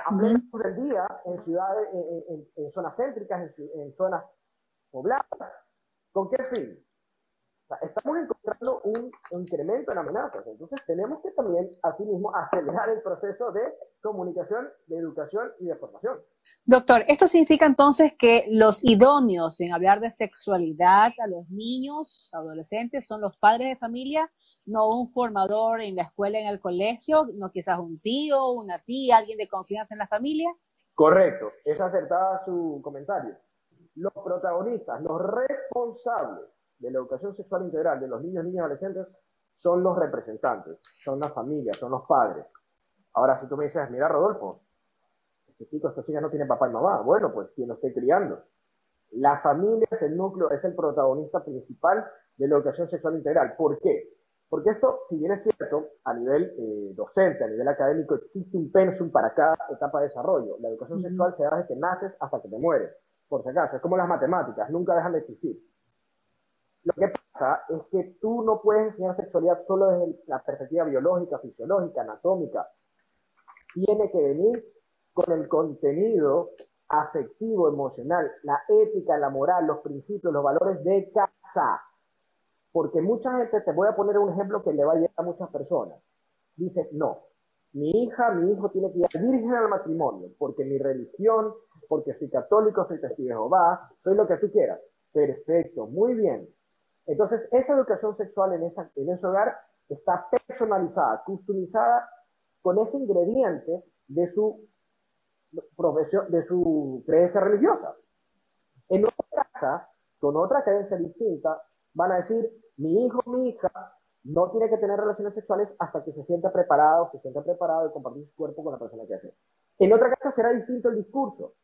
A pleno del día, en ciudades, en, zonas céntricas, en zonas pobladas. ¿Con qué fin? estamos encontrando un incremento en amenazas. Entonces tenemos que también, asimismo, acelerar el proceso de comunicación, de educación y de formación. Doctor, ¿esto significa entonces que los idóneos en hablar de sexualidad a los niños, adolescentes, son los padres de familia, no un formador en la escuela, en el colegio, no quizás un tío, una tía, alguien de confianza en la familia? Correcto, es acertada su comentario los protagonistas, los responsables de la educación sexual integral de los niños, niñas y adolescentes son los representantes, son las familias, son los padres. Ahora, si tú me dices, mira, Rodolfo, este chico, esta chica no tiene papá y mamá, bueno, pues quien lo esté criando. La familia es el núcleo, es el protagonista principal de la educación sexual integral. ¿Por qué? Porque esto, si bien es cierto, a nivel eh, docente, a nivel académico, existe un pensum para cada etapa de desarrollo. La educación sexual se da desde que naces hasta que te mueres por si acaso, es como las matemáticas, nunca dejan de existir. Lo que pasa es que tú no puedes enseñar sexualidad solo desde la perspectiva biológica, fisiológica, anatómica. Tiene que venir con el contenido afectivo, emocional, la ética, la moral, los principios, los valores de casa. Porque mucha gente, te voy a poner un ejemplo que le va a llegar a muchas personas. Dice, no, mi hija, mi hijo tiene que ir virgen al matrimonio, porque mi religión, porque soy católico, soy testigo de Jehová, soy lo que tú quieras. Perfecto, muy bien. Entonces, esa educación sexual en, esa, en ese hogar está personalizada, customizada con ese ingrediente de su profesión, de su creencia religiosa. En otra casa, con otra creencia distinta, van a decir, mi hijo, mi hija, no tiene que tener relaciones sexuales hasta que se sienta preparado, se sienta preparado de compartir su cuerpo con la persona que hace. En otra casa será distinto el discurso.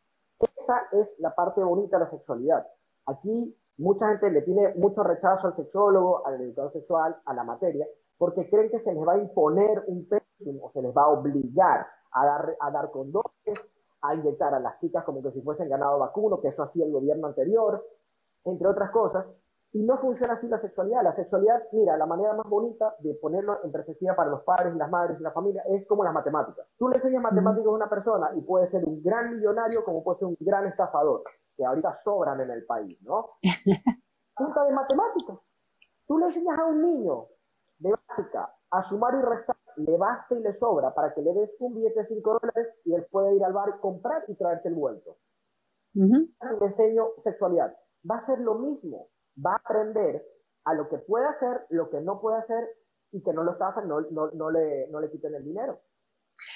Esa es la parte bonita de la sexualidad. Aquí mucha gente le tiene mucho rechazo al sexólogo, al educador sexual, a la materia, porque creen que se les va a imponer un pensum o se les va a obligar a dar, a dar condones, a inyectar a las chicas como que si fuesen ganado vacuno, que eso hacía el gobierno anterior, entre otras cosas. Y no funciona así la sexualidad. La sexualidad, mira, la manera más bonita de ponerlo en perspectiva para los padres y las madres y la familia es como las matemáticas. Tú le enseñas matemáticas a una persona y puede ser un gran millonario como puede ser un gran estafador, que ahorita sobran en el país, ¿no? Punta de matemáticas. Tú le enseñas a un niño de básica a sumar y restar, le basta y le sobra para que le des un billete de 5 dólares y él puede ir al bar, comprar y traerte el vuelto. Uh enseño sexualidad. Va a ser lo mismo va a aprender a lo que puede hacer, lo que no puede hacer y que no lo está no, no, no, le, no le quiten el dinero.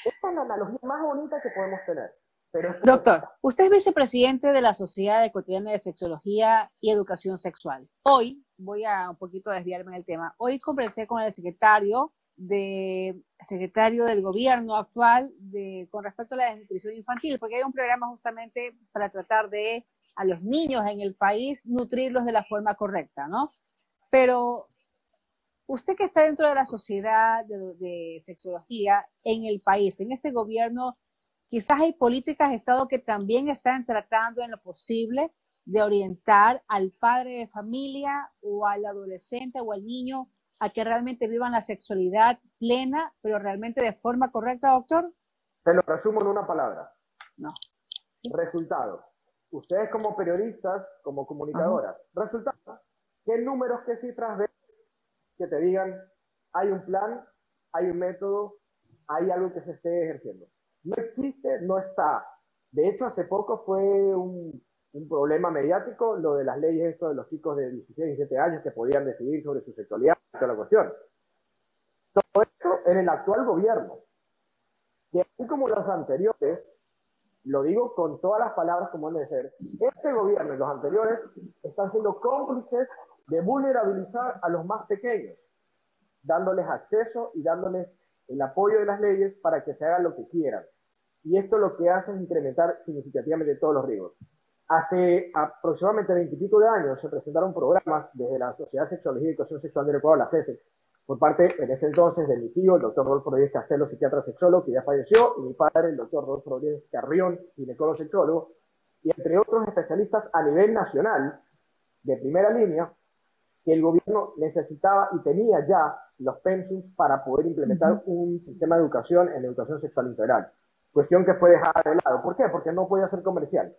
Esta es la analogía más bonita que podemos tener. Pero Doctor, usted es vicepresidente de la Sociedad Ecuatoriana de Sexología y Educación Sexual. Hoy, voy a un poquito desviarme en el tema, hoy conversé con el secretario de secretario del gobierno actual de, con respecto a la desnutrición infantil, porque hay un programa justamente para tratar de a los niños en el país, nutrirlos de la forma correcta, ¿no? Pero usted que está dentro de la sociedad de, sexología en el país, en este gobierno, quizás hay políticas de Estado que también están tratando en lo posible de orientar al padre de familia o al adolescente o al niño a que realmente vivan la sexualidad plena, pero realmente de forma correcta, doctor? Te lo resumo en una palabra. No. Resultado ustedes como periodistas, como comunicadoras, resulta ¿qué números, qué cifras ven que te digan, hay un plan, hay un método, hay algo que se esté ejerciendo? No existe, no está. De hecho, hace poco fue un, un problema mediático lo de las leyes esto de los chicos de 16, 17 años que podían decidir sobre su sexualidad, toda la cuestión. Todo esto en el actual gobierno. Y así como los anteriores, lo digo con todas las palabras como debe ser, este gobierno y los anteriores están siendo cómplices de vulnerabilizar a los más pequeños, dándoles acceso y dándoles el apoyo de las leyes para que se hagan lo que quieran. Y esto lo que hace es incrementar significativamente todos los riesgos. Hace aproximadamente veintipico de años se presentaron programas desde la Sociedad Sexología y Educación Sexual del Ecuador, la CESE, por parte, en ese entonces, de mi tío, el doctor Rodolfo Rodríguez Castelo, psiquiatra sexólogo, que ya falleció, y mi padre, el doctor Rodolfo Rodríguez Carrión, ginecólogo sexólogo, y entre otros especialistas a nivel nacional, de primera línea, que el gobierno necesitaba y tenía ya los pensums para poder implementar un sistema de educación en educación sexual integral. Cuestión que fue dejada de lado. ¿Por qué? Porque no podía ser comercial.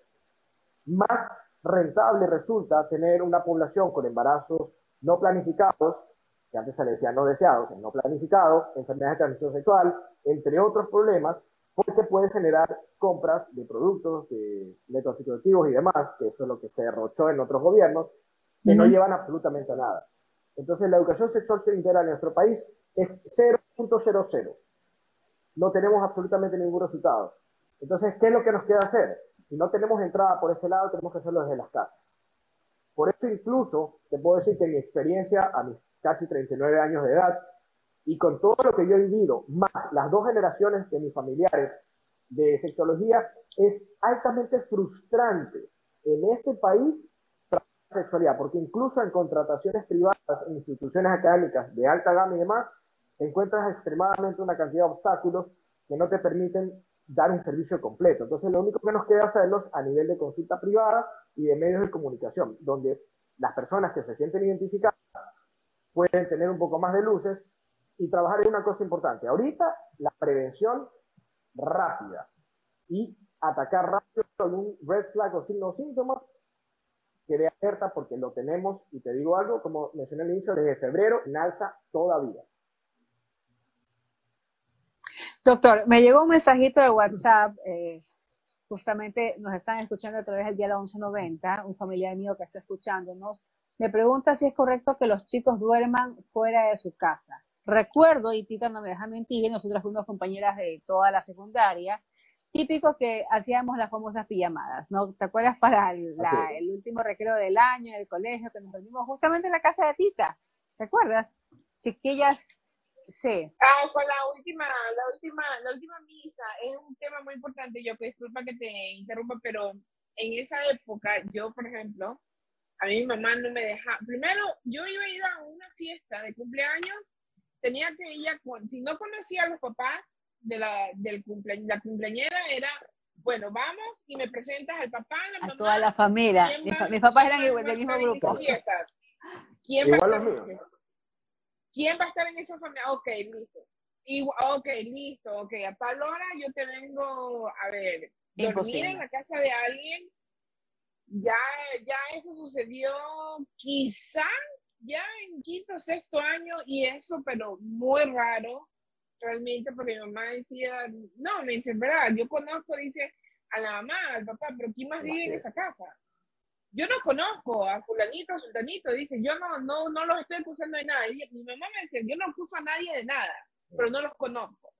Más rentable resulta tener una población con embarazos no planificados que antes se le decía no deseados, no planificados, enfermedades de transmisión sexual, entre otros problemas, porque puede generar compras de productos, de psicoactivos y demás, que eso es lo que se derrochó en otros gobiernos, que no llevan absolutamente a nada. Entonces, la educación sexual integral en nuestro país es 0.00. No tenemos absolutamente ningún resultado. Entonces, ¿qué es lo que nos queda hacer? Si no tenemos entrada por ese lado, tenemos que hacerlo desde las casas. Por eso incluso te puedo decir que mi experiencia a mis casi 39 años de edad, y con todo lo que yo he vivido, más las dos generaciones de mis familiares de sexología, es altamente frustrante en este país la sexualidad, porque incluso en contrataciones privadas, en instituciones académicas de alta gama y demás, encuentras extremadamente una cantidad de obstáculos que no te permiten dar un servicio completo. Entonces, lo único que nos queda hacerlos a nivel de consulta privada y de medios de comunicación, donde las personas que se sienten identificadas pueden tener un poco más de luces y trabajar en una cosa importante. Ahorita, la prevención rápida y atacar rápido algún red flag o signo síntomas que dé alerta porque lo tenemos y te digo algo, como mencioné al inicio, desde febrero en alza todavía. Doctor, me llegó un mensajito de WhatsApp, eh, justamente nos están escuchando a través del día 1190, un familiar mío que está escuchándonos, me pregunta si es correcto que los chicos duerman fuera de su casa. Recuerdo, y Tita no me deja mentir, nosotras fuimos compañeras de toda la secundaria, típico que hacíamos las famosas pijamadas, ¿no? ¿Te acuerdas para el, último recreo del año en el colegio que nos reunimos justamente en la casa de Tita? ¿Te acuerdas? Chiquillas, sí. Ah, fue la última, la última, la última misa. Es un tema muy importante. Yo disculpa que te interrumpa, pero en esa época, yo, por ejemplo, a mí mi mamá no me dejaba. Primero, yo iba a ir a una fiesta de cumpleaños, tenía que ir a, si no conocía a los papás de la, del cumple, la cumpleañera, era, bueno, vamos y me presentas al papá, a la a toda la familia. Mis, papás eran del mismo grupo. ¿Quién va, a estar, ¿Quién va a estar en esa familia? Ok, listo. Y, ok, listo, ok, a tal hora yo te vengo a ver, dormir en la casa de alguien ya, ya eso sucedió quizás ya en quinto, sexto año y eso, pero muy raro realmente porque mi mamá decía, no, me dice, verdad, yo conozco, dice, a la mamá, al papá, pero ¿quién más vive en esa casa? Yo no conozco a fulanito, a sultanito, dice, yo no, no, no los estoy acusando de nada. mi mamá me decía, yo no acuso a nadie de nada, pero no los conozco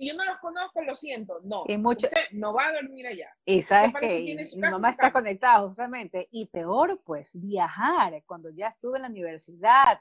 si yo no los conozco, lo siento, no. Y mucho, no va a dormir allá. Y sabes que mi mamá está conectada justamente. Y peor, pues, viajar. Cuando ya estuve en la universidad,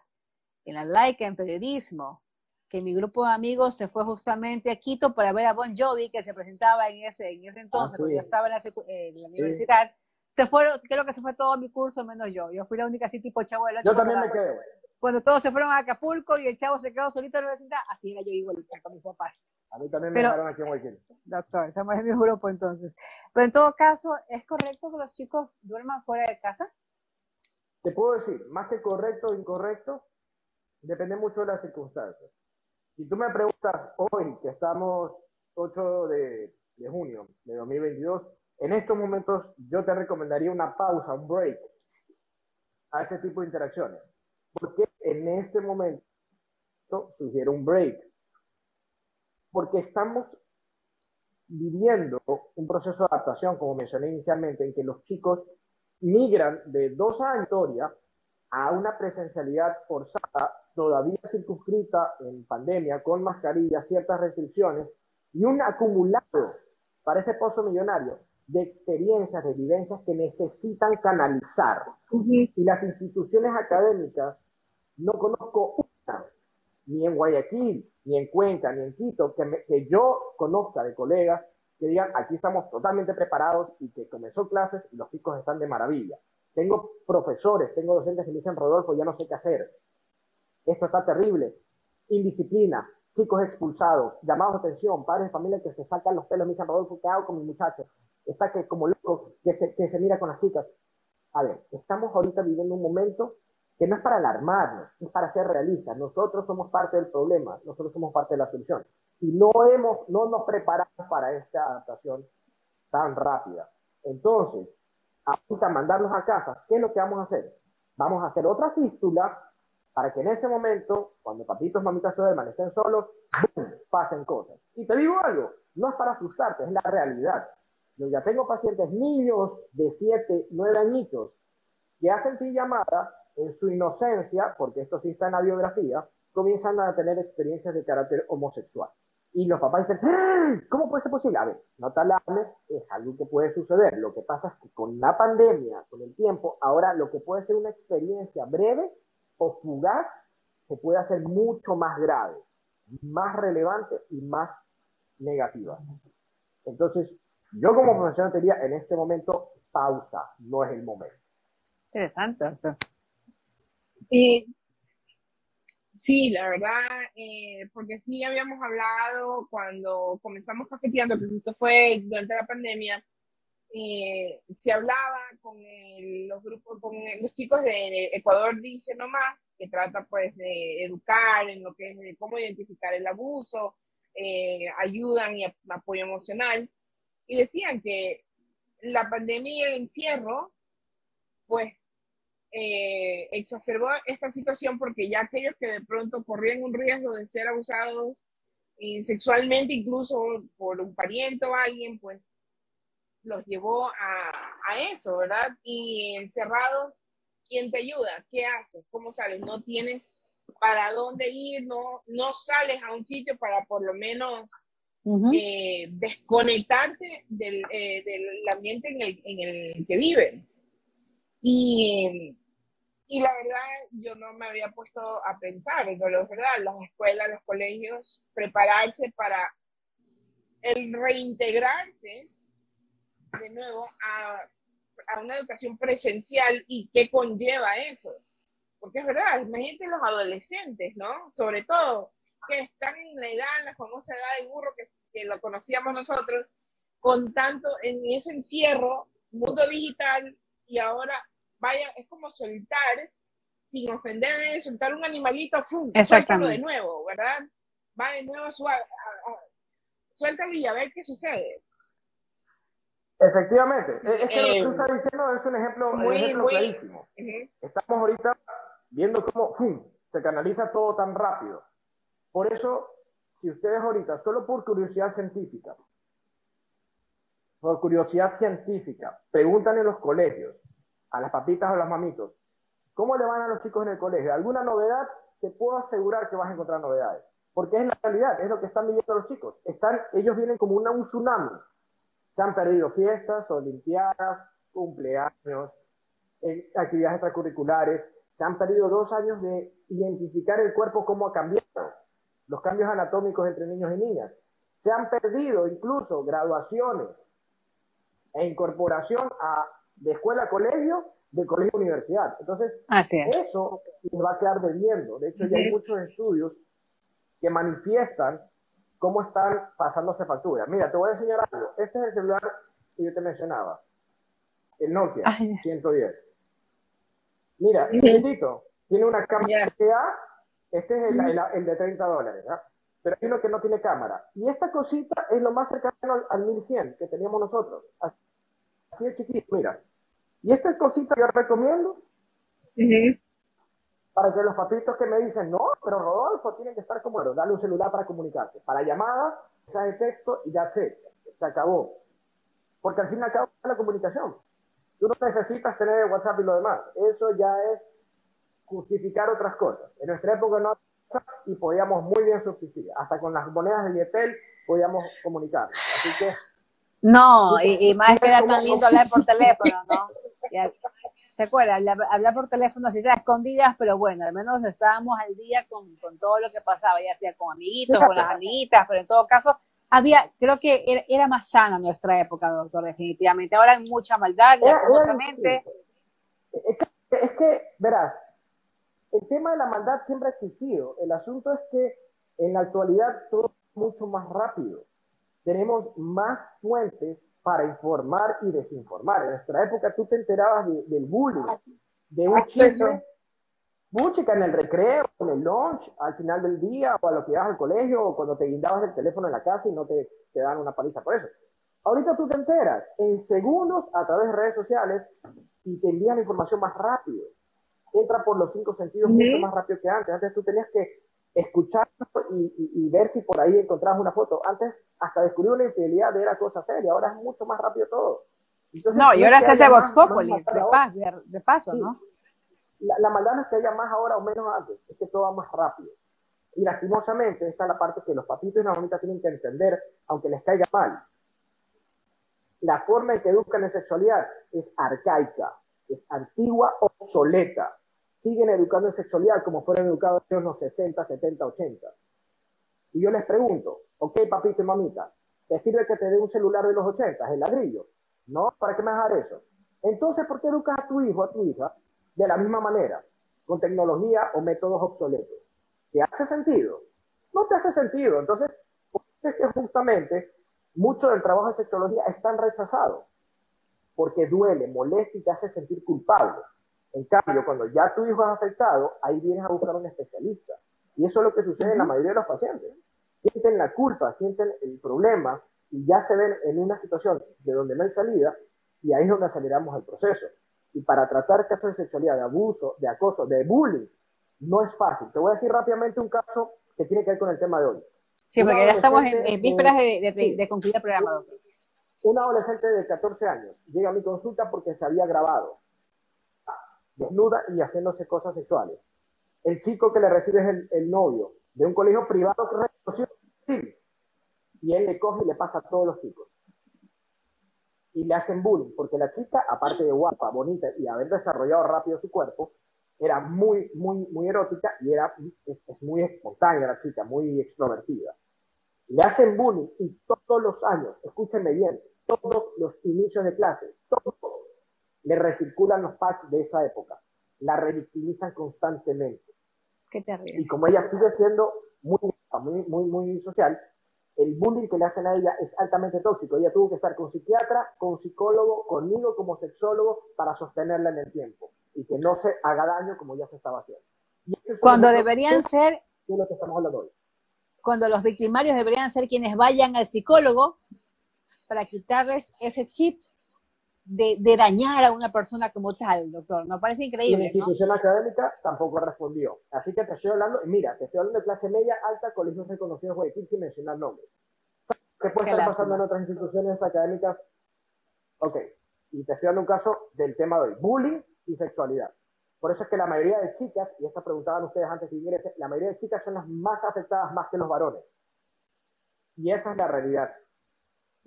en la laica, en periodismo, que mi grupo de amigos se fue justamente a Quito para ver a Bon Jovi, que se presentaba en ese, en ese entonces, cuando yo estaba en la, universidad. Se fueron, creo que se fue todo mi curso, menos yo. Yo fui la única así tipo la Yo también me quedé cuando todos se fueron a Acapulco y el chavo se quedó solito en la vecindad, así era yo igualita con mis papás. A mí también me dejaron aquí en Guayaquil. Doctor, somos de mi grupo entonces. Pero en todo caso, ¿es correcto que los chicos duerman fuera de casa? Te puedo decir, más que correcto o incorrecto, depende mucho de las circunstancias. Si tú me preguntas hoy, que estamos 8 de, de junio de 2022, en estos momentos yo te recomendaría una pausa, un break a ese tipo de interacciones. Porque en este momento sugiere un break. Porque estamos viviendo un proceso de adaptación, como mencioné inicialmente, en que los chicos migran de dos años de historia a una presencialidad forzada, todavía circunscrita en pandemia, con mascarilla, ciertas restricciones, y un acumulado para ese pozo millonario de experiencias, de vivencias que necesitan canalizar. Y las instituciones académicas, no conozco una, ni en Guayaquil, ni en Cuenca, ni en Quito, que, que yo conozca de colegas que digan, aquí estamos totalmente preparados y que comenzó clases y los chicos están de maravilla. Tengo profesores, tengo docentes que me dicen, Rodolfo, ya no sé qué hacer. Esto está terrible. Indisciplina, chicos expulsados, llamados de atención, padres de familia que se sacan los pelos, me dicen, Rodolfo, ¿qué hago con mi muchacho? Está que como loco, que se, que se mira con las chicas. A ver, estamos ahorita viviendo un momento que no es para alarmarnos, es para ser realistas. Nosotros somos parte del problema, nosotros somos parte de la solución. Y no, hemos, no nos preparamos para esta adaptación tan rápida. Entonces, ahorita mandarlos a casa, ¿qué es lo que vamos a hacer? Vamos a hacer otra fístula para que en ese momento, cuando papitos, mamitas duerman, estén solos, pasen cosas. Y te digo algo, no es para asustarte, es la realidad. Yo ya tengo pacientes niños de 7, 9 añitos que hacen llamada en su inocencia, porque esto sí está en la biografía, comienzan a tener experiencias de carácter homosexual. Y los papás dicen, ¡Ah! ¿cómo puede ser posible? A ver, no te alarmes, es algo que puede suceder. Lo que pasa es que con la pandemia, con el tiempo, ahora lo que puede ser una experiencia breve o fugaz, se puede hacer mucho más grave, más relevante y más negativa. Entonces, yo como profesional te diría, en este momento, pausa, no es el momento. Interesante. sí, la verdad, eh, porque sí habíamos hablado cuando comenzamos cafeteando, que justo fue durante la pandemia, eh, se hablaba con los grupos, con los chicos de Ecuador Dice Nomás, que trata pues de educar en lo que es cómo identificar el abuso, eh, ayudan y apoyo emocional y decían que la pandemia y el encierro, pues, eh, exacerbó esta situación porque ya aquellos que de pronto corrían un riesgo de ser abusados sexualmente, incluso por un pariente o alguien, pues los llevó a, a, eso, ¿verdad? Y encerrados, ¿quién te ayuda? ¿Qué haces? ¿Cómo sales? No tienes para dónde ir, no, no sales a un sitio para por lo menos eh, desconectarte del, eh, del, ambiente en el, en el que vives. Y, y, la verdad, yo no me había puesto a pensar, pero es verdad, las escuelas, los colegios, prepararse para el reintegrarse de nuevo a, a una educación presencial y qué conlleva eso. Porque es verdad, imagínate los adolescentes, ¿no? Sobre todo, que están en la edad, en la famosa edad del burro que, que lo conocíamos nosotros, con tanto en ese encierro, mundo digital, y ahora, vaya, es como soltar, sin ofender, soltar un animalito, ¡fum! Suéltalo de nuevo, ¿verdad? Va de nuevo, suave, suéltalo y a ver qué sucede. Efectivamente, es que lo que tú eh, estás diciendo es un ejemplo, muy, clarísimo. Estamos ahorita viendo cómo ¡fum! se canaliza todo tan rápido. Por eso, si ustedes ahorita, solo por curiosidad científica, por curiosidad científica, preguntan en los colegios, a las papitas o a los mamitos, ¿cómo le van a los chicos en el colegio? ¿Alguna novedad? Te puedo asegurar que vas a encontrar novedades. Porque es la realidad, es lo que están viviendo los chicos. Están, ellos vienen como una, un tsunami. Se han perdido fiestas, olimpiadas, cumpleaños, eh, actividades extracurriculares. Se han perdido dos años de identificar el cuerpo cómo ha cambiado los cambios anatómicos entre niños y niñas. Se han perdido incluso graduaciones e incorporación a, de escuela a colegio, de colegio a universidad. Entonces, eso nos va a quedar debiendo. De hecho, ya hay muchos estudios que manifiestan cómo están pasándose facturas. Mira, te voy a enseñar algo. Este es el celular que yo te mencionaba, el Nokia 110. Mira, tiene una cámara este es el, de 30 dólares, ¿verdad? Pero hay uno que no tiene cámara. Y esta cosita es lo más cercano al, 1100 que teníamos nosotros. Así de chiquito, mira. Y esta cosita yo recomiendo para que los papitos que me dicen, no, pero Rodolfo tiene que estar como, dale un celular para comunicarse. Para llamada, mensaje de texto y ya sé, se acabó. Porque al fin y al cabo es la comunicación. Tú no necesitas tener WhatsApp y lo demás. Eso ya es justificar otras cosas. En nuestra época no y podíamos muy bien subsistir. Hasta con las monedas de Yetel podíamos comunicar. Así que. No, y, más que era tan lindo hablar por teléfono, ¿no? ¿Se acuerda? Hablar, por teléfono, así sea escondidas, pero bueno, al menos estábamos al día con, con todo lo que pasaba, ya sea con amiguitos, con las amiguitas, pero en todo caso, había, creo que era, más sana nuestra época, doctor, definitivamente. Ahora hay mucha maldad, lastimosamente. Es es que, verás, el tema de la maldad siempre ha existido. El asunto es que en la actualidad todo es mucho más rápido. Tenemos más fuentes para informar y desinformar. En nuestra época tú te enterabas del bullying, de un chisme, música en el recreo, en el lunch, al final del día, o a lo que ibas al colegio, o cuando te guindabas el teléfono en la casa y no te, te dan una paliza por eso. Ahorita tú te enteras en segundos a través de redes sociales y te envían información más rápido entra por los cinco sentidos mucho más rápido que antes. Antes tú tenías que escuchar y, ver si por ahí encontrabas una foto. Antes hasta descubrir una infidelidad era cosa seria, ahora es mucho más rápido todo. no, y ahora se hace Vox Populi, de, paso, ¿no? La, maldad no es que haya más ahora o menos antes, es que todo va más rápido. Y lastimosamente, esta es la parte que los papitos y las mamitas tienen que entender, aunque les caiga mal. La forma en que educan en sexualidad es arcaica, es antigua, obsoleta siguen educando en sexualidad como fueron educados en los 60, 70, 80. Y yo les pregunto, ok, papito y mamita, ¿te sirve que te dé un celular de los 80, el ladrillo? No, ¿para qué me vas a dar eso? Entonces, ¿por qué educas a tu hijo, a tu hija, de la misma manera, con tecnología o métodos obsoletos? ¿Te hace sentido? No te hace sentido. Entonces, es que justamente mucho del trabajo de sexología es tan rechazado, porque duele, molesta y te hace sentir culpable. En cambio, cuando ya tu hijo es afectado, ahí vienes a buscar un especialista. Y eso es lo que sucede en la mayoría de los pacientes. Sienten la culpa, sienten el problema y ya se ven en una situación de donde no hay salida y ahí es donde aceleramos el proceso. Y para tratar casos de sexualidad, de abuso, de acoso, de bullying, no es fácil. Te voy a decir rápidamente un caso que tiene que ver con el tema de hoy. Sí, porque ya estamos en, vísperas de, de, concluir el programa. Un adolescente de 14 años llega a mi consulta porque se había grabado desnuda y haciéndose cosas sexuales. El chico que le recibe es el, novio de un colegio privado que y él le coge y le pasa a todos los chicos. Y le hacen bullying, porque la chica, aparte de guapa, bonita y haber desarrollado rápido su cuerpo, era muy, muy, muy erótica y era, es, muy espontánea la chica, muy extrovertida. Le hacen bullying y todos los años, escúchenme bien, todos los inicios de clase, todos le recirculan los packs de esa época. La revictimizan constantemente. Qué terrible. Y como ella sigue siendo muy, muy, muy, muy social, el bullying que le hacen a ella es altamente tóxico. Ella tuvo que estar con psiquiatra, con psicólogo, conmigo como sexólogo para sostenerla en el tiempo y que no se haga daño como ya se estaba haciendo. Cuando deberían ser... lo que estamos hablando hoy. Cuando los victimarios deberían ser quienes vayan al psicólogo para quitarles ese chip de, dañar a una persona como tal, doctor. Me parece increíble. Y la institución académica tampoco respondió. Así que te estoy hablando, mira, te estoy hablando de clase media, alta, colegios reconocidos Guayaquil sin mencionar nombres. ¿Qué puede estar pasando en otras instituciones académicas? Ok, y te estoy dando un caso del tema de hoy, bullying y sexualidad. Por eso es que la mayoría de chicas, y esta preguntaban ustedes antes que ingrese, la mayoría de chicas son las más afectadas más que los varones. Y esa es la realidad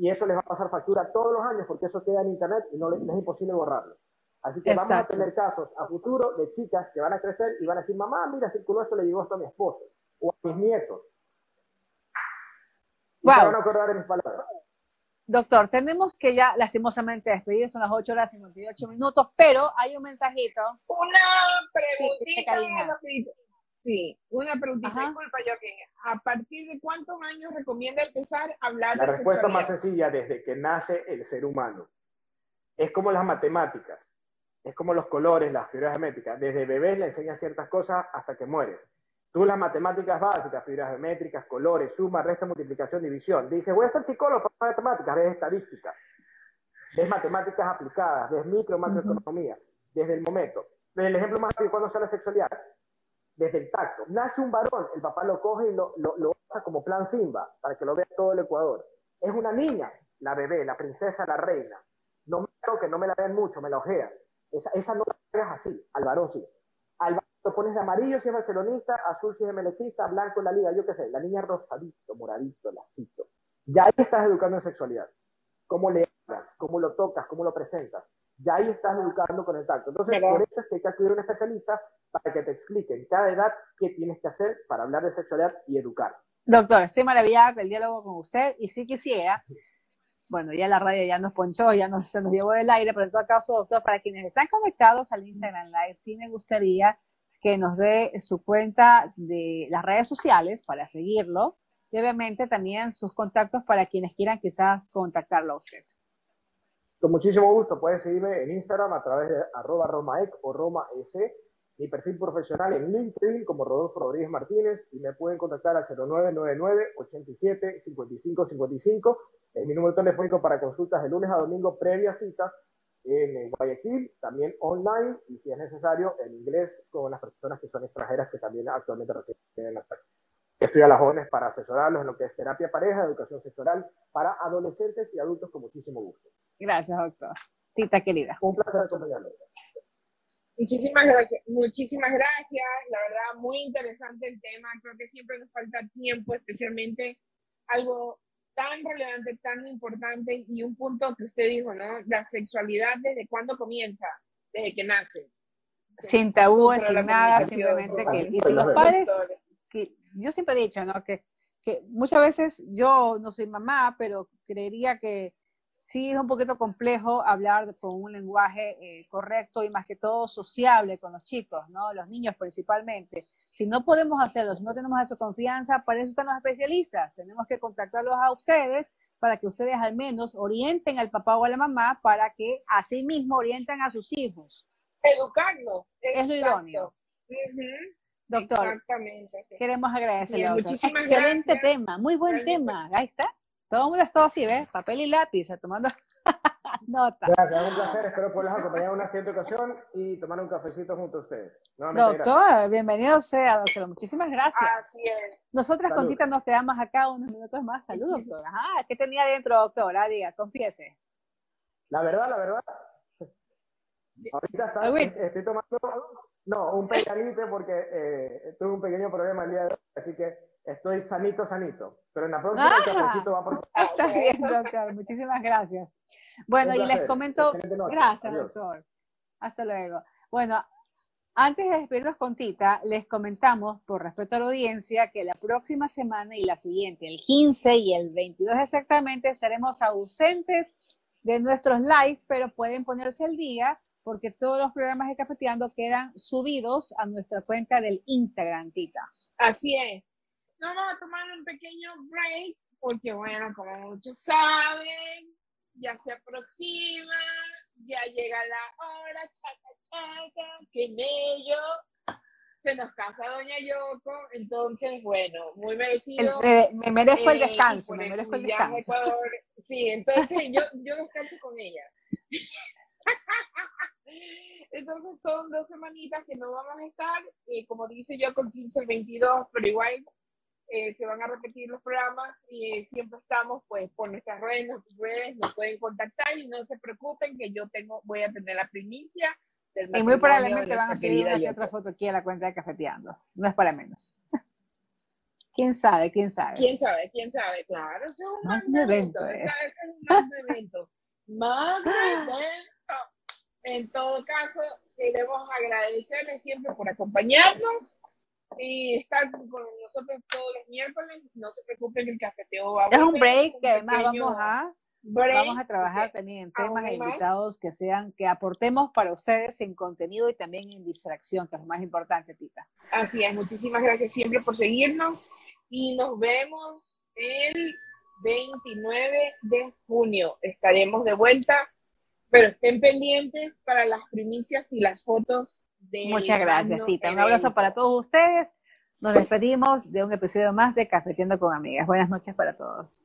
y eso les va a pasar factura todos los años porque eso queda en internet y no, es imposible borrarlo. Así que vamos a tener casos a futuro de chicas que van a crecer y van a decir, mamá, mira, circuló esto, le llegó esto a mi esposo o a mis nietos. Y van a acordar de mis palabras. Doctor, tenemos que ya lastimosamente despedir, son las 8 horas y 58 minutos, pero hay un mensajito. Una preguntita, Sí, una preguntita, disculpa yo que ¿a partir de cuántos años recomienda empezar a hablar La respuesta más sencilla, desde que nace el ser humano. Es como las matemáticas, es como los colores, las figuras geométricas. Desde bebés le enseñas ciertas cosas hasta que mueres. Tú las matemáticas básicas, figuras geométricas, colores, suma, resta, multiplicación, división. Dices, voy a ser psicólogo para matemáticas, ves estadística, ves matemáticas aplicadas, ves micro, macroeconomía, desde el momento. El ejemplo más rápido, cuando sale la sexualidad? Desde el tacto. Nace un varón, el papá lo coge y lo, lo, lo usa como plan Simba, para que lo vea todo el Ecuador. Es una niña, la bebé, la princesa, la reina. No me toque, no me la ven mucho, me la ojea. Esa, esa no la hagas así, al varón sí. Al varón lo pones de amarillo si es barcelonista, azul si es melecista, blanco en la liga, yo qué sé. La niña rosadito, moradito, lacito. Ya ahí estás educando en sexualidad. Cómo le hablas, cómo lo tocas, cómo lo presentas ya ahí estás educando con el tacto. Entonces, por eso es que hay que acudir a un especialista para que te explique en cada edad qué tienes que hacer para hablar de sexualidad y educar. Doctor, estoy maravillada con el diálogo con usted y si quisiera, bueno, ya la radio ya nos ponchó, ya nos, se nos llevó del aire, pero en todo caso, doctor, para quienes están conectados al Instagram Live, sí me gustaría que nos dé su cuenta de las redes sociales para seguirlo y obviamente también sus contactos para quienes quieran quizás contactarlo a usted. Con muchísimo gusto, puedes seguirme en Instagram a través de arroba romaec o romaes, mi perfil profesional en LinkedIn como Rodolfo Rodríguez Martínez y me pueden contactar al 0999 87 55 55. Es mi número telefónico para consultas de lunes a domingo previa cita en Guayaquil, también online y si es necesario en inglés con las personas que son extranjeras que también actualmente residen la Estoy a las jóvenes para asesorarlos en lo que es terapia pareja, educación sexual para adolescentes y adultos con muchísimo gusto. Gracias, doctor. Tita querida. Un placer acompañarlo. Muchísimas gracias, muchísimas gracias. La verdad, muy interesante el tema. Creo que siempre nos falta tiempo, especialmente algo tan relevante, tan importante y un punto que usted dijo, ¿no? La sexualidad, ¿desde cuándo comienza? Desde que nace. Sin tabú, sin nada, simplemente que... Y si los padres, que yo siempre he dicho, ¿no? Que, que muchas veces yo no soy mamá, pero creería que sí es un poquito complejo hablar con un lenguaje eh, correcto y más que todo sociable con los chicos, ¿no? Los niños principalmente. Si no podemos hacerlo, si no tenemos esa confianza, para eso están los especialistas. Tenemos que contactarlos a ustedes para que ustedes al menos orienten al papá o a la mamá para que así mismo orienten a sus hijos. Educarlos. Es lo idóneo. Doctor, Exactamente, queremos agradecerle. Excelente tema, muy buen tema. Ahí está. Todo el mundo está así, ¿ves? Papel y lápiz, tomando nota. Gracias, un placer. Espero poderlos acompañar en una siguiente ocasión y tomar un cafecito junto a ustedes. doctor, bienvenido sea, doctor. Muchísimas gracias. Así es. Nosotras con Tita nos quedamos acá unos minutos más. Saludos, doctor. Ajá, ¿qué tenía dentro, doctora? Diga, confiese. La verdad, la verdad. Ahorita está, estoy tomando No, un porque eh, tuve un pequeño problema el día de hoy, así que estoy sanito, sanito. Pero en la próxima ah, va por... Está bien, doctor. Muchísimas gracias. Bueno, y les comento... Gracias, doctor. Hasta luego. Bueno, antes de despedirnos con Tita, les comentamos, por respeto a la audiencia, que la próxima semana y la siguiente, el 15 y el 22 exactamente, estaremos ausentes de nuestros live, pero pueden ponerse al día porque todos los programas de Cafeteando quedan subidos a nuestra cuenta del Instagram, Tita. Así es. Nos vamos a tomar un pequeño break porque, bueno, como muchos saben, ya se aproxima, ya llega la hora, chaca, chaca, que mello. Se nos casa Doña Yoko, entonces, bueno, muy merecido. me merezco el eh, descanso, me merezco el descanso. sí, entonces yo, yo descanso con ella. Entonces son dos semanitas que no vamos a estar, eh, como dice yo, con 15 el 22, pero igual eh, se van a repetir los programas y eh, siempre estamos pues por nuestras redes, nuestras redes, nos pueden contactar y no se preocupen que yo tengo, voy a tener la primicia. y muy probablemente van a subir una otra foto aquí a la cuenta de Cafeteando, no es para menos. ¿Quién sabe? ¿Quién sabe? ¿Quién sabe? ¿Quién sabe? Claro, eso es un evento. Eh. es un evento. Más evento. En todo caso, queremos agradecerles siempre por acompañarnos y estar con nosotros todos los miércoles. No se preocupen, el cafeteo va a Es un break que además vamos a, vamos a trabajar también en temas e invitados que sean, que aportemos para ustedes en contenido y también en distracción, que es lo más importante, Tita. Así es, muchísimas gracias siempre por seguirnos y nos vemos el 29 de junio. Estaremos de vuelta, pero estén pendientes para las primicias y las fotos Muchas gracias, Tita. Un abrazo para todos ustedes. Nos despedimos de un episodio más de Cafetiendo con Amigas. Buenas noches para todos.